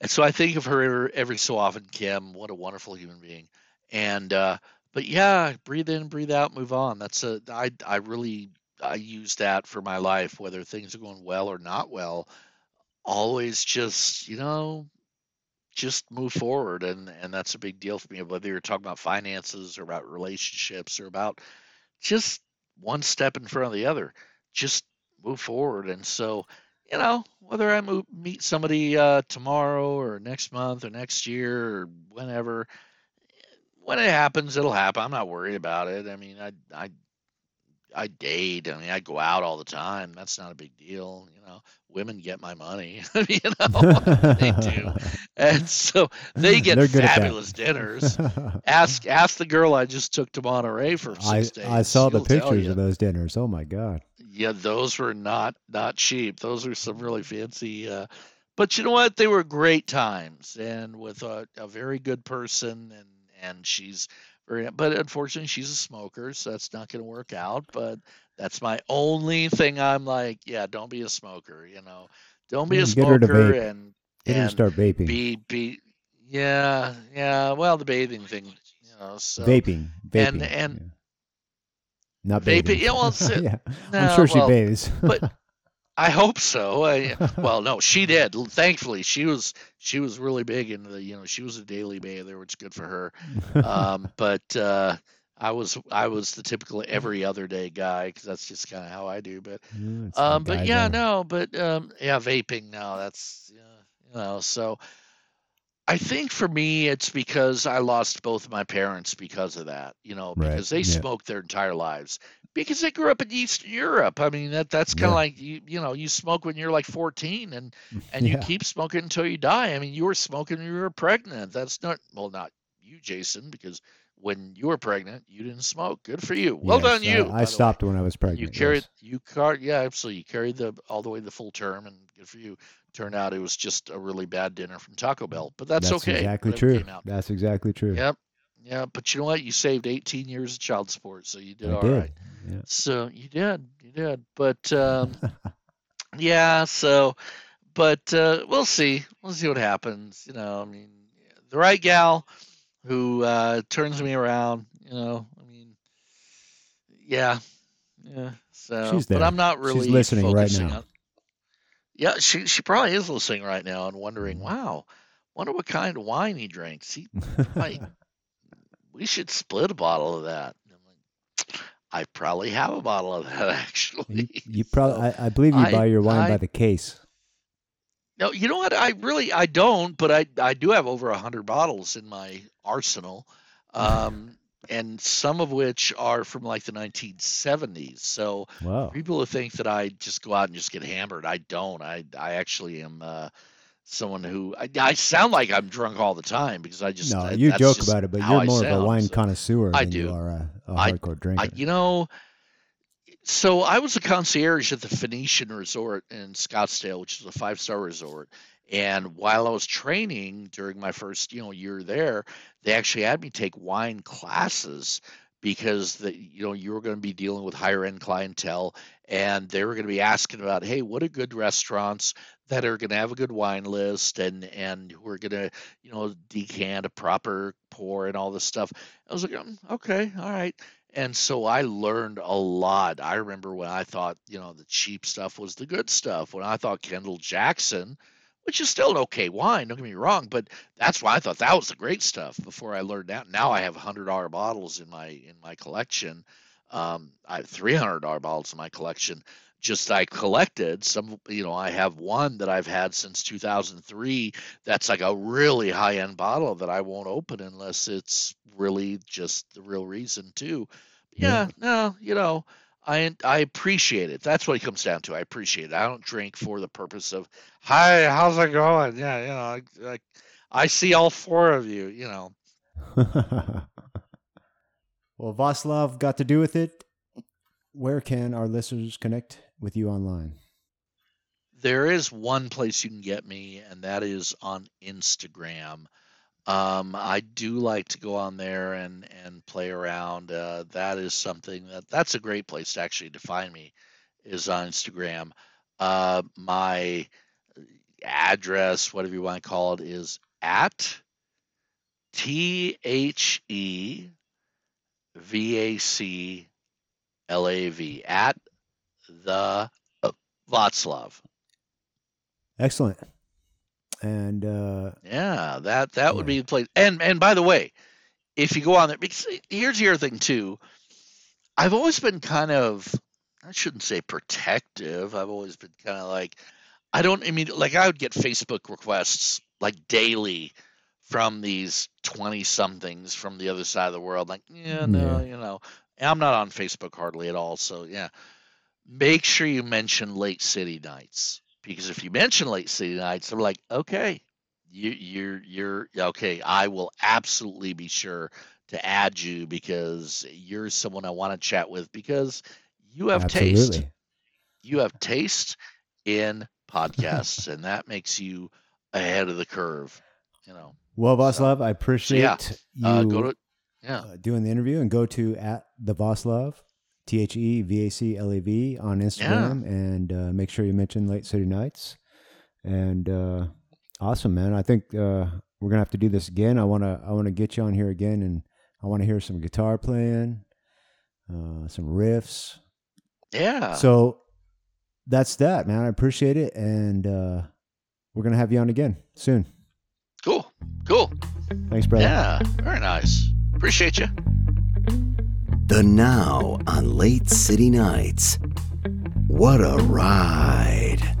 And so I think of her every, so often, Kim. What a wonderful human being. And uh, but yeah, breathe in, breathe out, move on. That's a I I really I use that for my life, whether things are going well or not well. Always just you know just move forward and and that's a big deal for me whether you're talking about finances or about relationships or about just one step in front of the other just move forward and so you know whether i move, meet somebody uh, tomorrow or next month or next year or whenever when it happens it'll happen i'm not worried about it i mean i i I date. I mean, I go out all the time. That's not a big deal. You know, women get my money. you know, they do and so they get They're good at that. fabulous dinners. Ask ask the girl I just took to Monterey for six I days. I saw the She'll tell pictures of those dinners. Oh my god. Yeah, those were not not cheap. Those were some really fancy. Uh, but you know what? They were great times, and with a, a very good person, and and she's very. But unfortunately, she's a smoker, so that's not going to work out. But that's my only thing. I'm like, yeah, don't be a smoker. You know, don't be a Mm, get her to smoker and Get and start vaping. be be. Yeah, yeah. Well, the bathing thing, you know. So vaping. Vaping. and- and- yeah. Not bathing. yeah, well, yeah. no, I'm sure she well, bathes. but I hope so. I, well, no, she did. Thankfully, she was she was really big into the you know she was a daily bather, which is good for her. Um, but uh, I was I was the typical every other day guy because that's just kind of how I do. But Yeah, um, but yeah, are- no, but um, yeah, vaping. now. that's yeah, you know. So I think for me, it's because I lost both of my parents because of that. You know, Right, because they yeah. smoked their entire lives. Because they grew up in Eastern Europe. I mean, that that's kind of Yeah. like you you know you smoke when you're like 14 and and you keep smoking until you die. I mean, you were smoking when you were pregnant. That's not well, not you, Jason, because when you were pregnant, you didn't smoke. Good for you. Well Yes, done, you. I, way. stopped when I was pregnant. You carried yes. you car yeah, absolutely. You carried the all the way the full term, and good for you. Turned out it was just a really bad dinner from Taco Bell, but that's, okay. exactly true. That's exactly true. Yep, yeah. But you know what? You saved 18 years of child support, so you did I all did. right. Yeah. So you did, you did. But um, yeah, so but uh, we'll see. We'll see what happens. You know, I mean, the right gal who uh, turns me around. You know, I mean, yeah, yeah. So, She's but. I'm not She's really listening right now. on. Yeah, she she probably is listening right now and wondering, Mhm. wow, wonder what kind of wine he drinks. He might we should split a bottle of that. I'm like, I probably have a bottle of that actually. you, you probably, I, I believe you I- buy your wine I- by the case. No, you know what? I really I don't, but I I do have over a hundred bottles in my arsenal, um, and some of which are from like the 1970s. So Wow. people who think that I just go out and just get hammered, I don't. I I actually am uh, someone who I, I sound like I'm drunk all the time because I just No, I- you joke about it, but you're more of a wine so- connoisseur I than you do. are a, a hardcore drinker. I, you know, so I was a concierge at the Phoenician Resort in Scottsdale, which is a five star resort. And while I was training during my first, you know, year there, they actually had me take wine classes because the you know you were going to be dealing with higher end clientele and they were going to be asking about hey what are good restaurants that are going to have a good wine list and and who are going to you know decant a proper pour and all this stuff i was like "Mm, okay all right and so I learned a lot. I remember when I thought, you know, the cheap stuff was the good stuff. When I thought Kendall Jackson, which is still an okay wine, don't get me wrong, but that's why I thought that was the great stuff before I learned that. Now I have hundred dollar bottles in my in my collection. Um, I have three hundred dollar bottles in my collection. Just I collected some, you know, I have one that I've had since 2003 that's like a really high end bottle that I won't open unless it's really just the real reason too. Yeah. Yeah, no, you know, I I appreciate it. That's what it comes down to. I appreciate it. I don't drink for the purpose of, hi, how's it going? Yeah, you know, I, I, I see all four of you. You know, well, Vaclav got to do with it. Where can our listeners connect with you online? there is one place you can get me, and that is on Instagram. Um, I do like to go on there and and play around. Uh, that is something that that's a great place to actually to find me is on Instagram. Uh, my address, whatever you want to call it, is at T H E V A C L A V at the uh. Excellent. And uh, Yeah, that that would be the place. And and by the way, if you go on there, because here's the other thing too. I've always been kind of, I shouldn't say protective. I've always been kind of like, I don't. I mean, like I would get Facebook requests like daily from these twenty somethings from the other side of the world. Like, yeah, no, Yeah. you know, I'm not on Facebook hardly at all. So yeah, make sure you mention late city nights because if you mention late city nights, I'm like, okay, you, you're you're okay. I will absolutely be sure to add you because you're someone I want to chat with because you have taste. You have taste in podcasts, and that makes you ahead of the curve. You know, Well, So- Vaclav, I appreciate you. uh, go to Yeah. uh, doing the interview, and go to at the Vaclav, T H E V A C L A V on Instagram, and uh, make sure you mention Late City Nights. And uh, awesome, man! I think uh, we're gonna have to do this again. I wanna I wanna get you on here again, and I want to hear some guitar playing, uh, some riffs. Yeah. So that's that, man. I appreciate it, and uh, we're gonna have you on again soon. cool. Cool. Thanks, brother. Yeah. Very nice. Appreciate you. The Now on Late City Nights. What a ride!